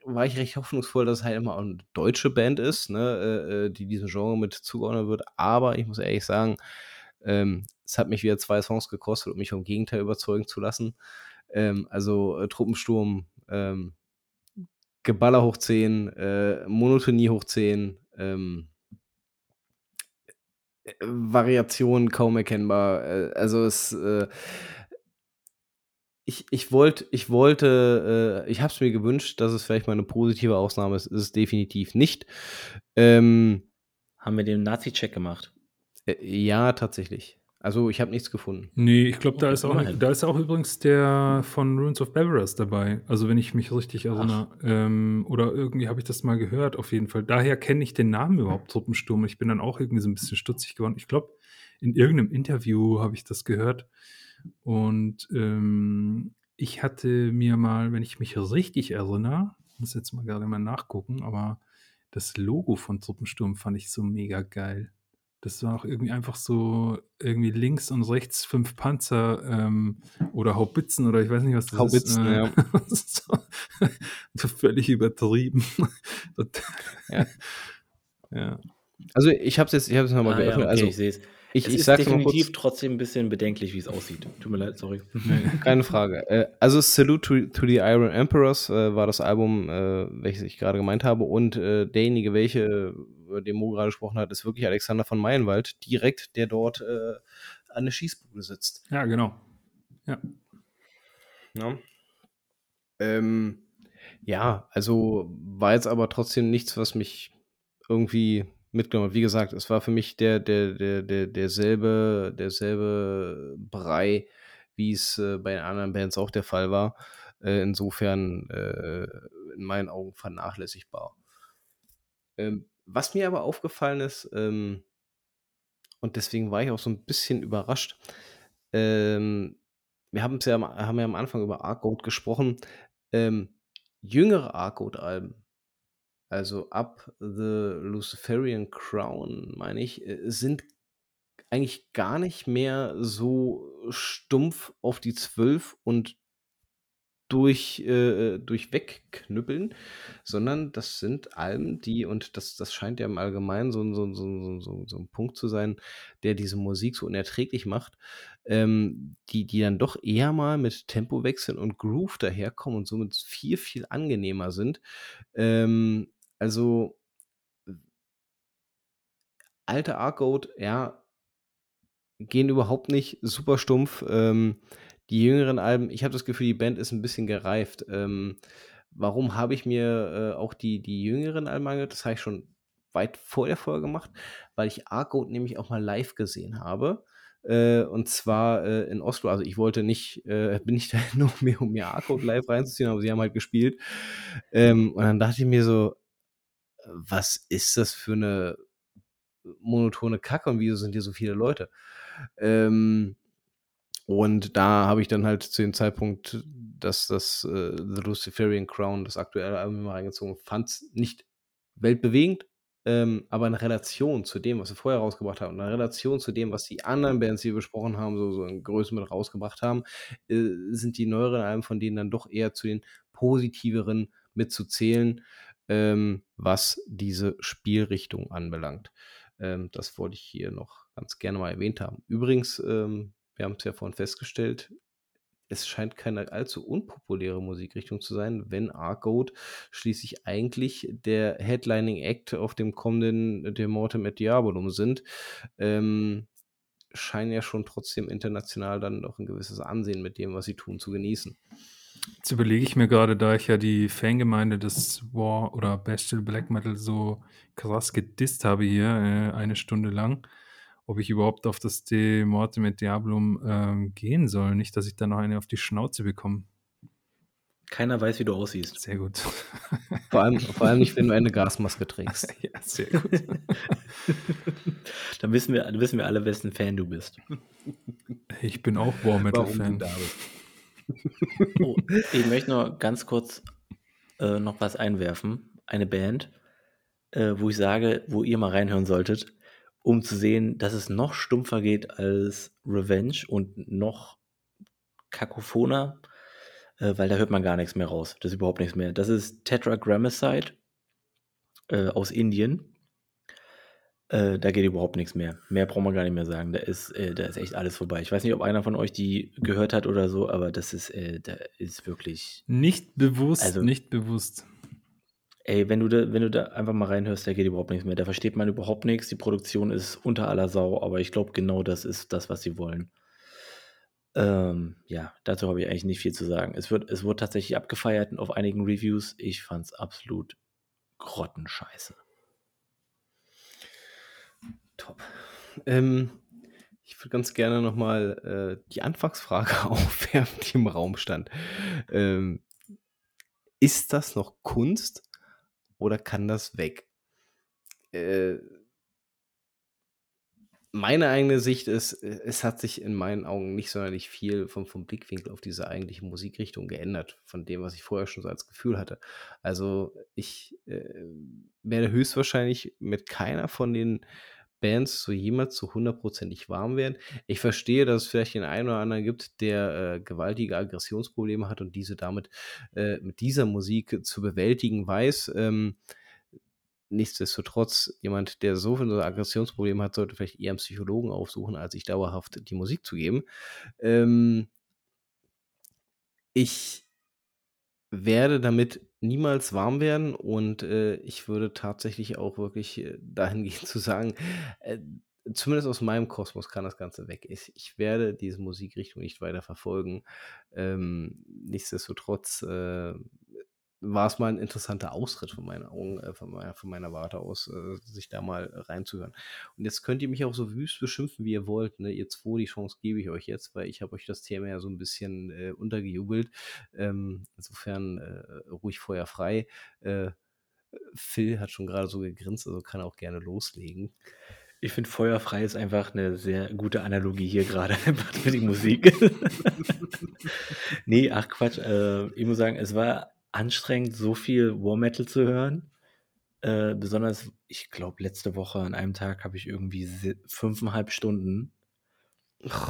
war ich recht hoffnungsvoll, dass es halt immer auch 'ne deutsche Band ist, ne, äh, äh, die diesem Genre mit zugeordnet wird. Aber ich muss ehrlich sagen, ähm, es hat mich wieder 2 Songs gekostet, um mich vom Gegenteil überzeugen zu lassen. Ähm, also, äh, Truppensturm, ähm, Geballer hoch 10, äh, Monotonie hoch 10, ähm äh, Variationen kaum erkennbar. Äh, also, es, äh ich, ich, wollt, ich wollte, äh, ich habe es mir gewünscht, dass es vielleicht mal eine positive Ausnahme ist. Ist es definitiv nicht. Ähm, Haben wir den Nazi-Check gemacht? Äh, ja, tatsächlich. Also ich habe nichts gefunden. Nee, ich glaube, da, ist auch, da ist auch übrigens der von Runes of Beverus dabei. Also wenn ich mich richtig erinnere. Ähm, oder irgendwie habe ich das mal gehört, auf jeden Fall. Daher kenne ich den Namen überhaupt, Truppensturm. Ich bin dann auch irgendwie so ein bisschen stutzig geworden. Ich glaube, in irgendeinem Interview habe ich das gehört. Und ähm, ich hatte mir mal, wenn ich mich richtig erinnere, muss jetzt mal gerade mal nachgucken, aber das Logo von Truppensturm fand ich so mega geil. Das war auch irgendwie einfach so, irgendwie links und rechts fünf Panzer ähm, oder Haubitzen oder ich weiß nicht, was das Haubitzen, ist. Haubitzen, äh, ja. so, so, völlig übertrieben. ja. ja. Also ich habe es jetzt, ich habe es nochmal ah, geöffnet. Ja, okay, also ich sehe es. Ich, es ich ist definitiv trotzdem ein bisschen bedenklich, wie es aussieht. Tut mir leid, sorry. Keine Frage. Äh, also Salute to, to, the Iron Emperors äh, war das Album, äh, welches ich gerade gemeint habe. Und äh, derjenige, welche, über den Mo gerade gesprochen hat, ist wirklich Alexander von Meyenwald, direkt, der dort äh, an der Schießbude sitzt. Ja, genau. Ja. Ja. Ähm, ja, also war jetzt aber trotzdem nichts, was mich irgendwie mitgenommen. Wie gesagt, es war für mich der, der, der, der, derselbe, derselbe Brei, wie es äh, bei anderen Bands auch der Fall war. Äh, insofern äh, in meinen Augen vernachlässigbar. Ähm, was mir aber aufgefallen ist, ähm, und deswegen war ich auch so ein bisschen überrascht, ähm, wir haben ja, haben ja am Anfang über Arcode gesprochen, ähm, jüngere Arcode-Alben also ab The Luciferian Crown, meine ich, äh, sind eigentlich gar nicht mehr so stumpf auf die 12 und durch, äh, durchwegknüppeln, sondern das sind Alben, die, und das, das scheint ja im Allgemeinen so, so, so, so, so ein Punkt zu sein, der diese Musik so unerträglich macht, ähm, die, die dann doch eher mal mit Tempowechseln und Groove daherkommen und somit viel, viel angenehmer sind. Ähm, also alte Arcode, ja, gehen überhaupt nicht super stumpf. Ähm, die jüngeren Alben, ich habe das Gefühl, die Band ist ein bisschen gereift. Ähm, warum habe ich mir äh, auch die, die jüngeren Alben angehört? Das habe ich schon weit vor der Folge gemacht, weil ich Arcode nämlich auch mal live gesehen habe. Äh, und zwar äh, in Oslo. Also ich wollte nicht, äh, bin ich da nur mehr, um mir Arcode live reinzuziehen, aber sie haben halt gespielt. Ähm, und dann dachte ich mir so, was ist das für eine monotone Kacke und wieso sind hier so viele Leute? Ähm, und da habe ich dann halt zu dem Zeitpunkt, dass das äh, The Luciferian Crown, das aktuelle Album reingezogen, fand es nicht weltbewegend, ähm, aber in Relation zu dem, was sie vorher rausgebracht haben, in Relation zu dem, was die anderen Bands, die wir besprochen haben, so, so in Größen mit rausgebracht haben, äh, sind die neueren Alben von denen dann doch eher zu den positiveren mitzuzählen ähm, was diese Spielrichtung anbelangt. Ähm, das wollte ich hier noch ganz gerne mal erwähnt haben. Übrigens, ähm, wir haben es ja vorhin festgestellt, es scheint keine allzu unpopuläre Musikrichtung zu sein, wenn Arcode schließlich eigentlich der Headlining Act auf dem kommenden De Mortem et Diabolum sind. Ähm, scheinen ja schon trotzdem international dann noch ein gewisses Ansehen mit dem, was sie tun, zu genießen. Jetzt überlege ich mir gerade, da ich ja die Fangemeinde des War oder Bestial Black Metal so krass gedisst habe hier, äh, eine Stunde lang, ob ich überhaupt auf das De Morte mit Diablum äh, gehen soll. Nicht, dass ich da noch eine auf die Schnauze bekomme. Keiner weiß, wie du aussiehst. Sehr gut. Vor allem, vor allem nicht, wenn du eine Gasmaske trägst. ja, sehr gut. dann, wissen wir, dann wissen wir alle, wessen Fan du bist. Ich bin auch War Metal-Fan. Oh, ich möchte noch ganz kurz äh, noch was einwerfen. Eine Band, äh, wo ich sage, wo ihr mal reinhören solltet, um zu sehen, dass es noch stumpfer geht als Revenge und noch kakophoner, äh, weil da hört man gar nichts mehr raus. Das ist überhaupt nichts mehr. Das ist Tetragrammacyde äh, aus Indien. Äh, da geht überhaupt nichts mehr. Mehr braucht man gar nicht mehr sagen. Da ist, äh, da ist echt alles vorbei. Ich weiß nicht, ob einer von euch die gehört hat oder so, aber das ist, äh, da ist wirklich. Nicht bewusst, also, nicht bewusst. Ey, wenn du, da, wenn du da einfach mal reinhörst, da geht überhaupt nichts mehr. Da versteht man überhaupt nichts. Die Produktion ist unter aller Sau, aber ich glaube, genau das ist das, was sie wollen. Ähm, ja, dazu habe ich eigentlich nicht viel zu sagen. Es wird, es wurde tatsächlich abgefeiert auf einigen Reviews. Ich fand es absolut grottenscheiße. Top. Ähm, ich würde ganz gerne nochmal äh, die Anfangsfrage aufwerfen, die im Raum stand. Ähm, ist das noch Kunst oder kann das weg? Äh, meine eigene Sicht ist, äh, es hat sich in meinen Augen nicht sonderlich viel vom, vom Blickwinkel auf diese eigentliche Musikrichtung geändert, von dem, was ich vorher schon so als Gefühl hatte. Also ich äh, werde höchstwahrscheinlich mit keiner von den Bands so jemals so hundertprozentig warm werden. Ich verstehe, dass es vielleicht den einen oder anderen gibt, der äh, gewaltige Aggressionsprobleme hat und diese damit äh, mit dieser Musik zu bewältigen weiß. Ähm, nichtsdestotrotz, jemand, der so viele Aggressionsprobleme hat, sollte vielleicht eher einen Psychologen aufsuchen, als sich dauerhaft die Musik zu geben. Ähm, ich werde damit niemals warm werden und äh, ich würde tatsächlich auch wirklich äh, dahingehend zu sagen, äh, zumindest aus meinem Kosmos kann das Ganze weg. Ich, ich werde diese Musikrichtung nicht weiter verfolgen. Ähm, nichtsdestotrotz äh, war es mal ein interessanter Ausritt von meinen Augen, äh, von, meiner, von meiner Warte aus, äh, sich da mal reinzuhören. Und jetzt könnt ihr mich auch so wüst beschimpfen, wie ihr wollt. Ne? Ihr zwei, die Chance gebe ich euch jetzt, weil ich habe euch das Thema ja so ein bisschen äh, untergejubelt. Ähm, insofern äh, ruhig Feuer frei. Äh, Phil hat schon gerade so gegrinst, also kann auch gerne loslegen. Ich finde, feuerfrei ist einfach eine sehr gute Analogie hier gerade für die Musik. nee, ach Quatsch. Äh, ich muss sagen, es war anstrengend, so viel War Metal zu hören. Äh, besonders, ich glaube, letzte Woche an einem Tag habe ich irgendwie fünfeinhalb Stunden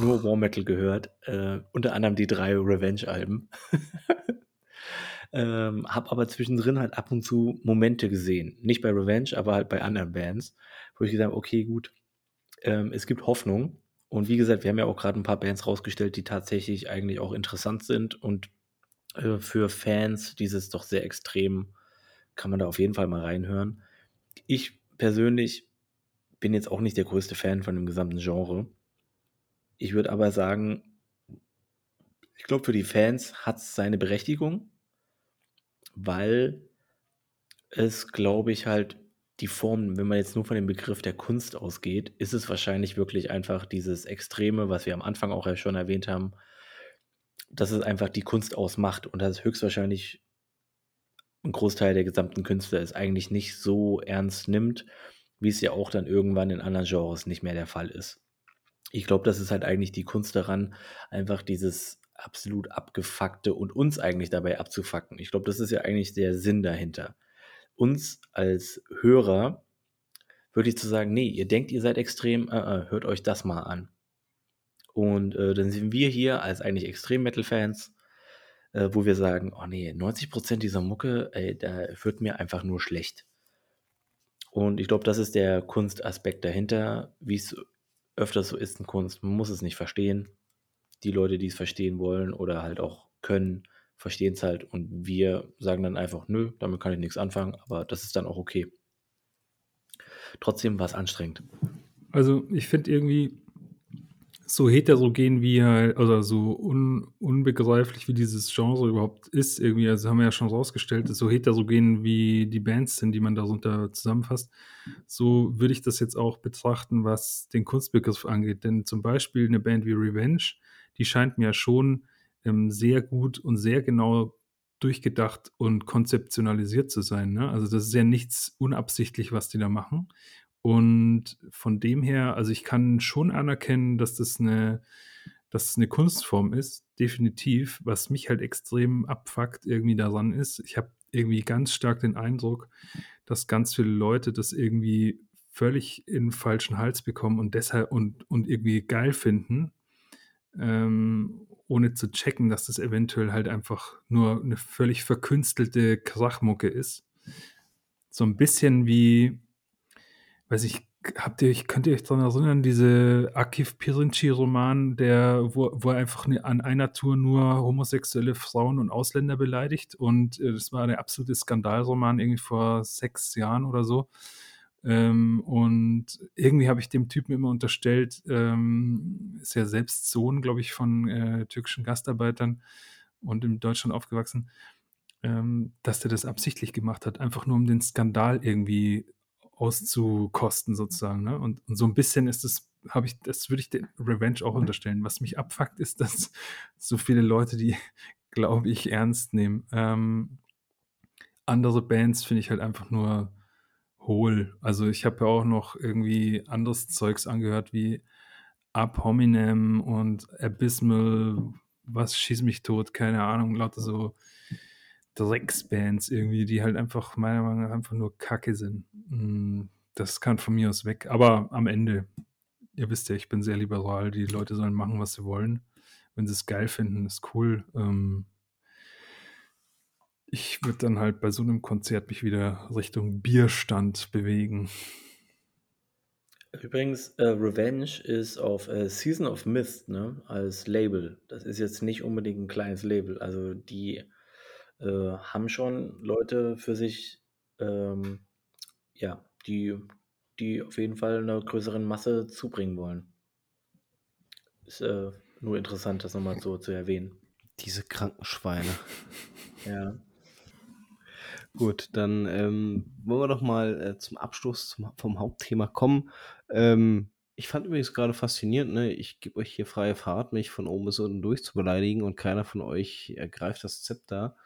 nur War Metal gehört. Äh, unter anderem die drei Revenge-Alben. ähm, hab aber zwischendrin halt ab und zu Momente gesehen. Nicht bei Revenge, aber halt bei anderen Bands, wo ich gesagt habe, okay, gut, ähm, es gibt Hoffnung. Und wie gesagt, wir haben ja auch gerade ein paar Bands rausgestellt, die tatsächlich eigentlich auch interessant sind und äh, für Fans dieses doch sehr extrem, kann man da auf jeden Fall mal reinhören. Ich persönlich bin jetzt auch nicht der größte Fan von dem gesamten Genre. Ich würde aber sagen, ich glaube, für die Fans hat es seine Berechtigung, weil es, glaube ich, halt die Form, wenn man jetzt nur von dem Begriff der Kunst ausgeht, ist es wahrscheinlich wirklich einfach dieses Extreme, was wir am Anfang auch schon erwähnt haben, dass es einfach die Kunst ausmacht und dass es höchstwahrscheinlich ein Großteil der gesamten Künstler es eigentlich nicht so ernst nimmt, wie es ja auch dann irgendwann in anderen Genres nicht mehr der Fall ist. Ich glaube, das ist halt eigentlich die Kunst daran, einfach dieses absolut abgefuckte und uns eigentlich dabei abzufacken. Ich glaube, das ist ja eigentlich der Sinn dahinter. Uns als Hörer wirklich zu sagen, nee, ihr denkt, ihr seid extrem, äh, äh, hört euch das mal an. Und äh, dann sind wir hier als eigentlich Extrem-Metal-Fans, äh, wo wir sagen, oh nee, 90% dieser Mucke, ey, da wird mir einfach nur schlecht. Und ich glaube, das ist der Kunstaspekt dahinter, wie es öfters so ist in Kunst. Man muss es nicht verstehen. Die Leute, die es verstehen wollen oder halt auch können, verstehen es halt. Und wir sagen dann einfach, nö, damit kann ich nichts anfangen, aber das ist dann auch okay. Trotzdem war es anstrengend. Also ich finde irgendwie, so heterogen wie halt, oder so un, unbegreiflich wie dieses Genre überhaupt ist, irgendwie, also haben wir ja schon rausgestellt, so heterogen wie die Bands sind, die man darunter zusammenfasst, so würde ich das jetzt auch betrachten, was den Kunstbegriff angeht. Denn zum Beispiel eine Band wie Revenge, die scheint mir schon ähm, sehr gut und sehr genau durchgedacht und konzeptionalisiert zu sein. Ne? Also das ist ja nichts unabsichtlich, was die da machen. Und von dem her, also ich kann schon anerkennen, dass das eine, dass das eine Kunstform ist, definitiv. Was mich halt extrem abfuckt irgendwie daran ist, ich habe irgendwie ganz stark den Eindruck, dass ganz viele Leute das irgendwie völlig in den falschen Hals bekommen und deshalb und, und irgendwie geil finden, ähm, ohne zu checken, dass das eventuell halt einfach nur eine völlig verkünstelte Krachmucke ist. So ein bisschen wie weiß ich, habt ihr, könnt ihr euch daran erinnern, diese Akif Pirinci-Roman, der, wo, wo er einfach ne, an einer Tour nur homosexuelle Frauen und Ausländer beleidigt und äh, das war der absolute Skandalroman irgendwie vor sechs Jahren oder so. Ähm, und irgendwie habe ich dem Typen immer unterstellt, ähm, ist ja selbst Sohn, glaube ich, von äh, türkischen Gastarbeitern und in Deutschland aufgewachsen, ähm, dass der das absichtlich gemacht hat, einfach nur um den Skandal irgendwie auszukosten sozusagen. Ne? Und, und so ein bisschen ist es, habe ich, das würde ich den Revenge auch unterstellen. Was mich abfuckt, ist, dass so viele Leute, die, glaube ich, ernst nehmen. Ähm, andere Bands finde ich halt einfach nur hohl. Also ich habe ja auch noch irgendwie anderes Zeugs angehört wie Ab Hominem und Abysmal, was schießt mich tot, keine Ahnung, lauter so Drecksbands irgendwie, die halt einfach meiner Meinung nach einfach nur Kacke sind. Mm, das kann von mir aus weg. Aber am Ende, ihr wisst ja, ich bin sehr liberal. Die Leute sollen machen, was sie wollen. Wenn sie es geil finden, ist cool. Ähm, ich würde dann halt bei so einem Konzert mich wieder Richtung Bierstand bewegen. Übrigens, äh, Revenge ist auf äh, Season of Mist, ne, als Label. Das ist jetzt nicht unbedingt ein kleines Label. Also die äh, haben schon Leute für sich, ähm, ja, die, die auf jeden Fall einer größeren Masse zubringen wollen. Ist äh, nur interessant, das nochmal so zu erwähnen. Diese kranken Schweine. Ja. Gut, dann ähm, wollen wir doch mal äh, zum Abschluss zum, vom Hauptthema kommen. Ähm, ich fand übrigens gerade faszinierend, ne? Ich gebe euch hier freie Fahrt, mich von oben bis unten durchzubeleidigen und keiner von euch ergreift das Zepter.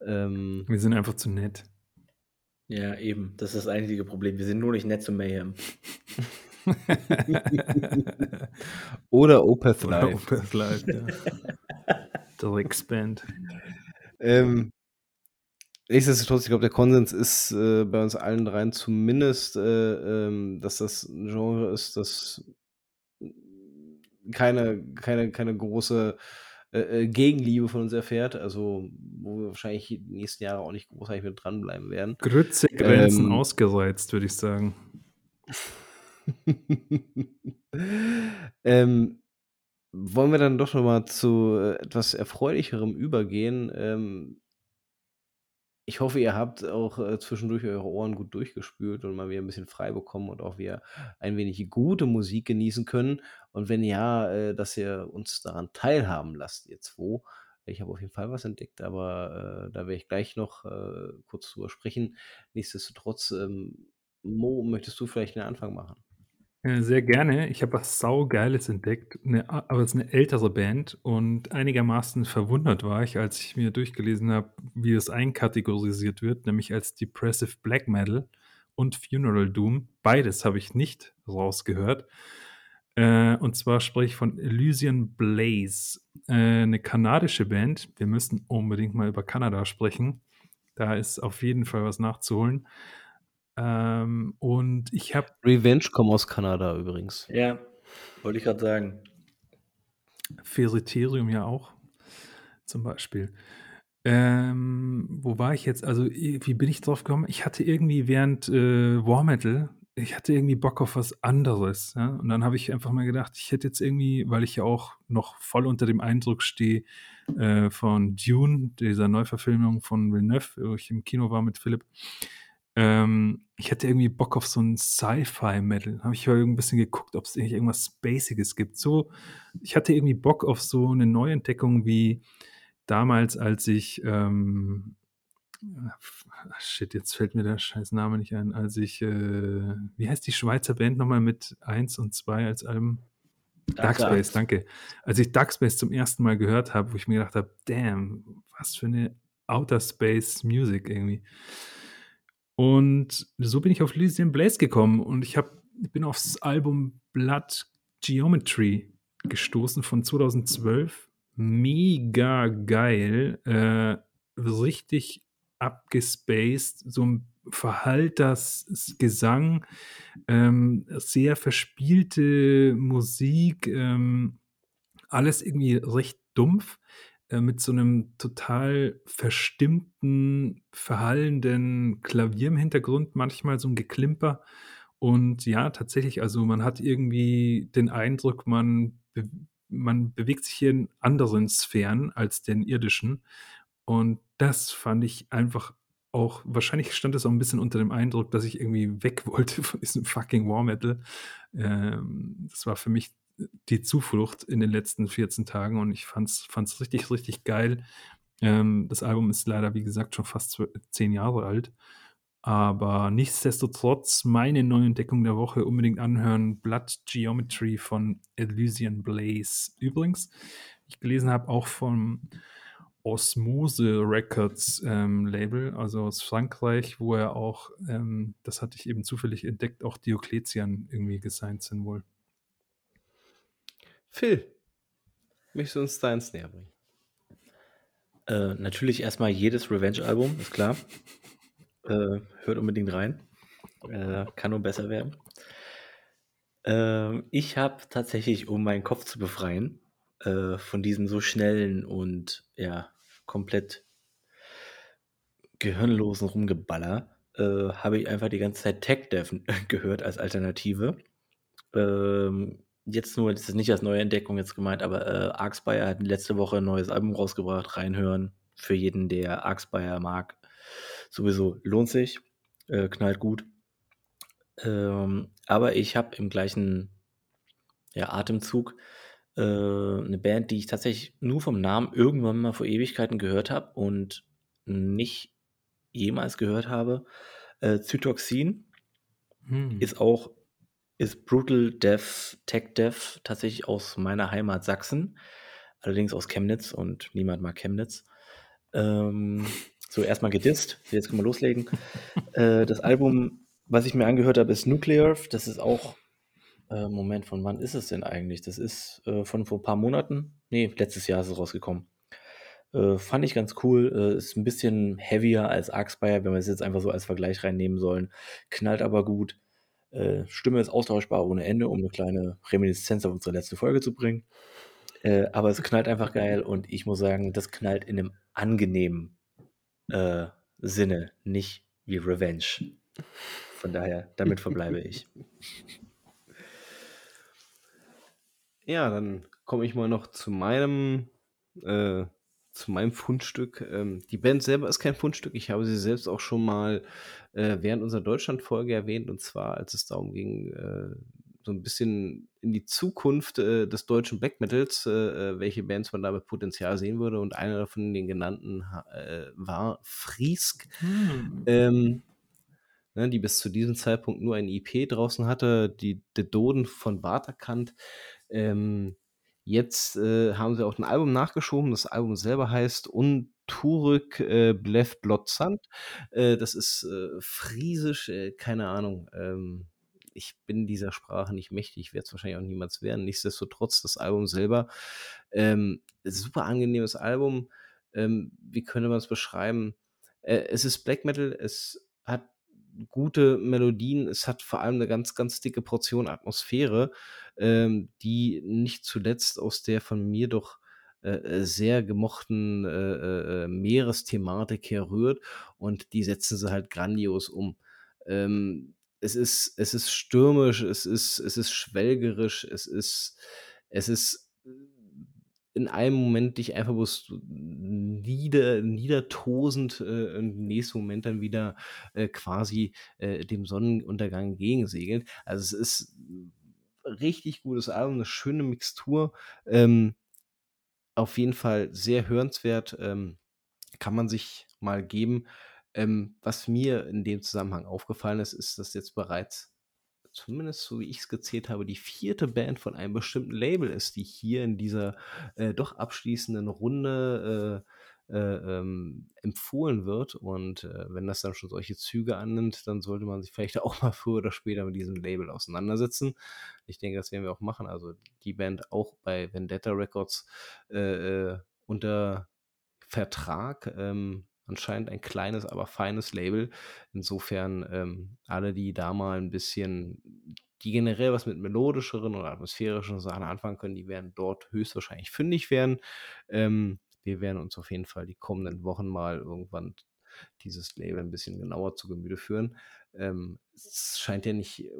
Ähm, Wir sind einfach zu nett. Ja, eben. Das ist das einzige Problem. Wir sind nur nicht nett zu Mayhem. oder Opeth Oder Live. Opeth Live, ja. Drecksband. Ähm, nichtsdestotrotz, ich glaube, der Konsens ist äh, bei uns allen dreien zumindest, äh, ähm, dass das ein Genre ist, das keine, keine, keine große äh, äh, Gegenliebe von uns erfährt. Also, wo wir wahrscheinlich die nächsten Jahre auch nicht großartig mit dranbleiben werden. Grütze Grenzen Ähm, ausgereizt, würde ich sagen. ähm, wollen wir dann doch noch mal zu äh, etwas Erfreulicherem übergehen? Ähm, ich hoffe, ihr habt auch äh, zwischendurch eure Ohren gut durchgespült und mal wieder ein bisschen frei bekommen und auch wieder ein wenig gute Musik genießen können. Und wenn ja, äh, dass ihr uns daran teilhaben lasst, ihr zwei. Ich habe auf jeden Fall was entdeckt, aber äh, da werde ich gleich noch äh, kurz drüber sprechen. Nichtsdestotrotz, ähm, Mo, möchtest du vielleicht einen Anfang machen? Äh, Sehr gerne. Ich habe was Saugeiles entdeckt, eine, aber es ist eine ältere Band und einigermaßen verwundert war ich, als ich mir durchgelesen habe, wie es einkategorisiert wird, nämlich als Depressive Black Metal und Funeral Doom. Beides habe ich nicht rausgehört. Äh, und zwar spreche ich von Elysian Blaze, äh, eine kanadische Band. Wir müssen unbedingt mal über Kanada sprechen. Da ist auf jeden Fall was nachzuholen. Ähm, und ich habe Revenge kommt aus Kanada übrigens. Ja, wollte ich gerade sagen. Ferriterium ja auch, zum Beispiel. Ähm, wo war ich jetzt? Also, wie bin ich drauf gekommen? Ich hatte irgendwie während äh, War Metal, ich hatte irgendwie Bock auf was anderes. Ja? Und dann habe ich einfach mal gedacht, ich hätte jetzt irgendwie, weil ich ja auch noch voll unter dem Eindruck stehe äh, von Dune, dieser Neuverfilmung von Villeneuve, wo ich im Kino war mit Philipp. Ähm, ich hätte irgendwie Bock auf so ein Sci-Fi-Metal. Habe ich ein bisschen geguckt, ob es irgendwas Spaciges gibt. So, ich hatte irgendwie Bock auf so eine Neuentdeckung wie damals, als ich, ähm, shit, jetzt fällt mir der scheiß Name nicht ein, als ich, äh, wie heißt die Schweizer Band nochmal mit 1 und 2 als Album? Dark Darkspace, Dark. danke. Als ich Darkspace zum ersten Mal gehört habe, wo ich mir gedacht habe, damn, was für eine Outer Space Music irgendwie. Und so bin ich auf Lysian Blaze gekommen und ich, hab, bin aufs Album Blood Geometry gestoßen von 2012. Mega geil. Äh, richtig abgespaced. So ein Verhalters Gesang, ähm, sehr verspielte Musik, ähm, alles irgendwie recht dumpf äh, mit so einem total verstimmten, verhallenden Klavier im Hintergrund, manchmal so ein Geklimper. Und ja, tatsächlich, also man hat irgendwie den Eindruck, man, be man bewegt sich hier in anderen Sphären als den irdischen. Und das fand ich einfach auch wahrscheinlich stand es auch ein bisschen unter dem Eindruck, dass ich irgendwie weg wollte von diesem fucking War Metal. Ähm, das war für mich die Zuflucht in den letzten 14 Tagen und ich fand es richtig, richtig geil. Ähm, das Album ist leider, wie gesagt, schon fast zehn Jahre alt. Aber nichtsdestotrotz meine neue Entdeckung der Woche unbedingt anhören: Blood Geometry von Elysian Blaze. Übrigens, ich gelesen habe auch vom Osmose Records ähm, Label, also aus Frankreich, wo er auch, ähm, das hatte ich eben zufällig entdeckt, auch Diokletian irgendwie gesigned sind wohl. Phil, möchtest du uns deins näher bringen? Äh, natürlich erstmal jedes Revenge-Album, ist klar. Äh, hört unbedingt rein. Äh, kann nur besser werden. Ähm, ich habe tatsächlich, um meinen Kopf zu befreien, äh, von diesem so schnellen und ja, komplett gehirnlosen Rumgeballer, äh, habe ich einfach die ganze Zeit Tech Dev gehört als Alternative. Ähm, jetzt nur, das ist nicht als neue Entdeckung jetzt gemeint, aber äh, Arxpire hat letzte Woche ein neues Album rausgebracht, reinhören. Für jeden, der Arxpire mag, sowieso lohnt sich, äh, knallt gut. Ähm, aber ich habe im gleichen ja, Atemzug äh, eine Band, die ich tatsächlich nur vom Namen irgendwann mal vor Ewigkeiten gehört habe und nicht jemals gehört habe. Äh, Zytoxin hm. ist auch ist Brutal Death, Tech Death tatsächlich aus meiner Heimat Sachsen, allerdings aus Chemnitz und niemand mag Chemnitz. Ähm, so, erstmal gedisst, jetzt können wir loslegen. äh, das Album, was ich mir angehört habe, ist Nuclear. Das ist auch, äh, Moment, von wann ist es denn eigentlich? Das ist äh, von vor ein paar Monaten. Nee, letztes Jahr ist es rausgekommen. Äh, fand ich ganz cool. Äh, ist ein bisschen heavier als Arxpire, wenn wir es jetzt einfach so als Vergleich reinnehmen sollen. Knallt aber gut. Äh, Stimme ist austauschbar ohne Ende, um eine kleine Reminiszenz auf unsere letzte Folge zu bringen. Äh, aber es knallt einfach geil und ich muss sagen, das knallt in einem angenehmen äh, Sinne, nicht wie Revenge. Von daher, damit verbleibe ich. Ja, dann komme ich mal noch zu meinem äh, zu meinem Fundstück. Ähm, die Band selber ist kein Fundstück. Ich habe sie selbst auch schon mal äh, während unserer Deutschland-Folge erwähnt. Und zwar, als es darum ging, äh, so ein bisschen in die Zukunft äh, des deutschen Black Metals, äh, äh, welche Bands man da mit Potenzial sehen würde. Und einer von den genannten äh, war Friesk. Hm. Ähm, ne, die bis zu diesem Zeitpunkt nur ein IP draußen hatte, die De Doden von Waterkant. Ähm, Jetzt äh, haben sie auch ein Album nachgeschoben. Das Album selber heißt Unturuk äh, Blev Blotzand. Äh, das ist äh, friesisch, äh, keine Ahnung. Ähm, ich bin dieser Sprache nicht mächtig, werde es wahrscheinlich auch niemals werden. Nichtsdestotrotz, das Album selber, ähm, super angenehmes Album. Ähm, wie könnte man es beschreiben? Äh, es ist Black Metal, es hat gute Melodien, es hat vor allem eine ganz, ganz dicke Portion Atmosphäre ähm, die nicht zuletzt aus der von mir doch äh, äh sehr gemochten äh, äh, äh, Meeresthematik herrührt und die setzen sie halt grandios um. Ähm, es ist, es ist stürmisch, es ist, es ist schwelgerisch, es ist, es ist in einem Moment dich einfach bloß nieder, niedertosend äh, im nächsten Moment dann wieder äh, quasi äh, dem Sonnenuntergang entgegensegeln. Also es ist richtig gutes Album, eine schöne Mixtur. Ähm, auf jeden Fall sehr hörenswert. Ähm, kann man sich mal geben. Ähm, was mir in dem Zusammenhang aufgefallen ist, ist, dass jetzt bereits, zumindest so wie ich es gezählt habe, die vierte Band von einem bestimmten Label ist, die hier in dieser äh, doch abschließenden Runde äh, äh, ähm, empfohlen wird. Und äh, wenn das dann schon solche Züge annimmt, dann sollte man sich vielleicht auch mal früher oder später mit diesem Label auseinandersetzen. Ich denke, das werden wir auch machen. Also die Band auch bei Vendetta Records äh, äh unter Vertrag. Ähm, anscheinend ein kleines, aber feines Label. Insofern ähm, alle, die da mal ein bisschen, die generell was mit melodischeren oder atmosphärischen Sachen anfangen können, die werden dort höchstwahrscheinlich fündig werden. Ähm, wir werden uns auf jeden Fall die kommenden Wochen mal irgendwann dieses Label ein bisschen genauer zu Gemüte führen. Ähm, es scheint ja nicht, äh,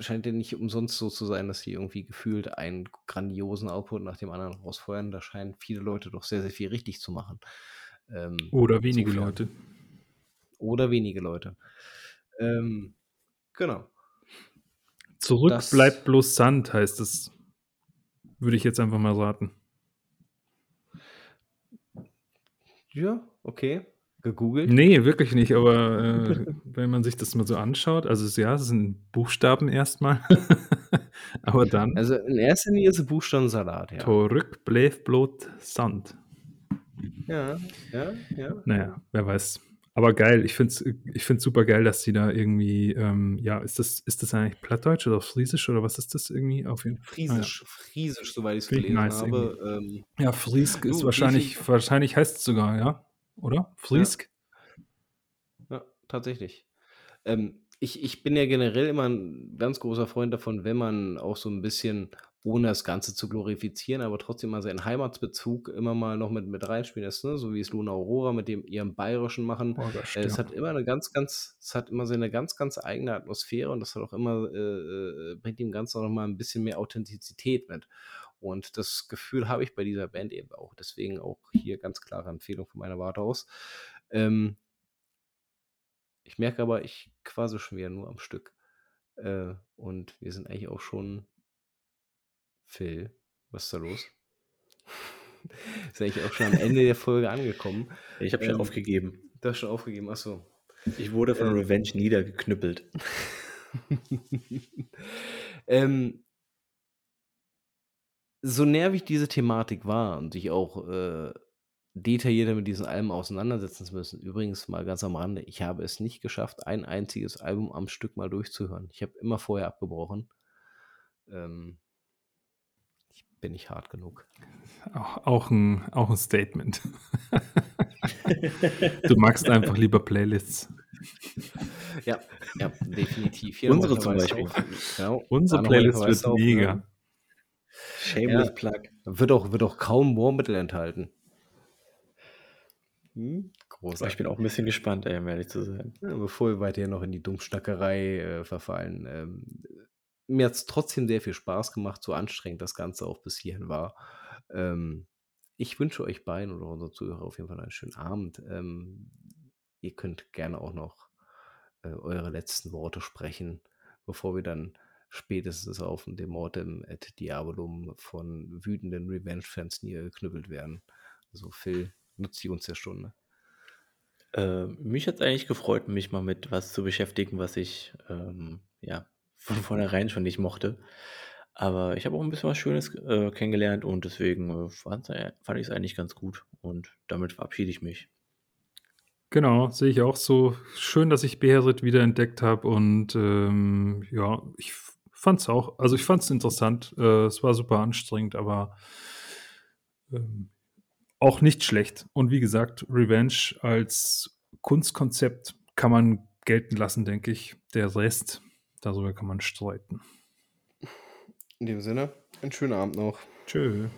scheint ja nicht umsonst so zu sein, dass sie irgendwie gefühlt einen grandiosen Output nach dem anderen rausfeuern. Da scheinen viele Leute doch sehr, sehr viel richtig zu machen. Ähm, Oder wenige Leute. oder wenige Leute. Ähm, genau. Zurück Das- bleibt bloß Sand, heißt es. Würde ich jetzt einfach mal raten. Ja, okay. Gegoogelt. Nee, wirklich nicht, aber äh, wenn man sich das mal so anschaut, also ja, es sind Buchstaben erstmal, aber dann Also in erster Linie ist es Buchstabensalat, ja. zurück bleibt bloß Sand. Ja, ja, ja. Naja, wer weiß. Aber geil, ich finde es ich find's super geil, dass die da irgendwie, ähm, ja, ist das, ist das eigentlich Plattdeutsch oder Friesisch oder was ist das irgendwie? Auf jeden Friesisch, Friesisch, soweit ich es gelesen nice habe. Ähm, Ja, Friesk ist wahrscheinlich, wahrscheinlich heißt es sogar, ja? Oder? Friesk? ja, tatsächlich. Ähm, ich, ich bin ja generell immer ein ganz großer Freund davon, wenn man auch so ein bisschen, ohne das Ganze zu glorifizieren, aber trotzdem mal seinen Heimatsbezug immer mal noch mit, mit reinspielen lässt, ne? so wie es Luna Aurora mit dem ihrem Bayerischen machen. Oh, das Äh, es hat immer eine ganz, ganz, es hat immer so eine ganz, ganz eigene Atmosphäre und das hat auch immer, äh, äh, bringt dem Ganzen auch noch mal ein bisschen mehr Authentizität mit. Und das Gefühl habe ich bei dieser Band eben auch. Deswegen auch hier ganz klare Empfehlung von meiner Warte aus. Ähm, ich merke aber, ich quasi schon wieder nur am Stück. Äh, und wir sind eigentlich auch schon. Phil, was ist da los? ist eigentlich auch schon am Ende der Folge angekommen. Ich habe schon Ähm, aufgegeben. Du hast schon aufgegeben, achso. Ich wurde von äh, Revenge niedergeknüppelt. ähm, so nervig diese Thematik war und sich auch äh, detaillierter mit diesen Alben auseinandersetzen zu müssen. Übrigens mal ganz am Rande, ich habe es nicht geschafft, ein einziges Album am Stück mal durchzuhören. Ich habe immer vorher abgebrochen. Ähm, ich bin nicht hart genug. Auch, auch, ein, auch ein Statement. du magst einfach lieber Playlists. Ja, ja, definitiv. Hier Unsere zum Beispiel. Genau, Unsere Playlist wird auf, mega. ne? Shameless Ja. Plug. Wird auch, wird auch kaum Moormittel enthalten. Hm? Aber Großartig. ich bin auch ein bisschen gespannt, ey, um ehrlich zu sein. Ja, bevor wir weiter noch in die Dummschnackerei äh, verfallen. Ähm, mir hat es trotzdem sehr viel Spaß gemacht, so anstrengend das Ganze auch bis hierhin war. Ähm, ich wünsche euch beiden oder unseren Zuhörern auf jeden Fall einen schönen Abend. Ähm, ihr könnt gerne auch noch äh, eure letzten Worte sprechen, bevor wir dann spätestens auf dem Mortem et Diabolum von wütenden Revenge-Fans niedergeknüppelt werden. Also Phil, nutzt die uns der Stunde. Äh, mich hat es eigentlich gefreut, mich mal mit was zu beschäftigen, was ich ähm, ja von vornherein schon nicht mochte. Aber ich habe auch ein bisschen was Schönes äh, kennengelernt und deswegen äh, fand, ich es eigentlich ganz gut. Und damit verabschiede ich mich. Genau, sehe ich auch so. Schön, dass ich Beherit wieder entdeckt habe und ähm, ja, ich fand es auch, also ich fand es interessant. Äh, es war super anstrengend, aber ähm, auch nicht schlecht. Und wie gesagt, Revenge als Kunstkonzept kann man gelten lassen, denke ich. Der Rest, darüber kann man streiten. In dem Sinne, einen schönen Abend noch. Tschö.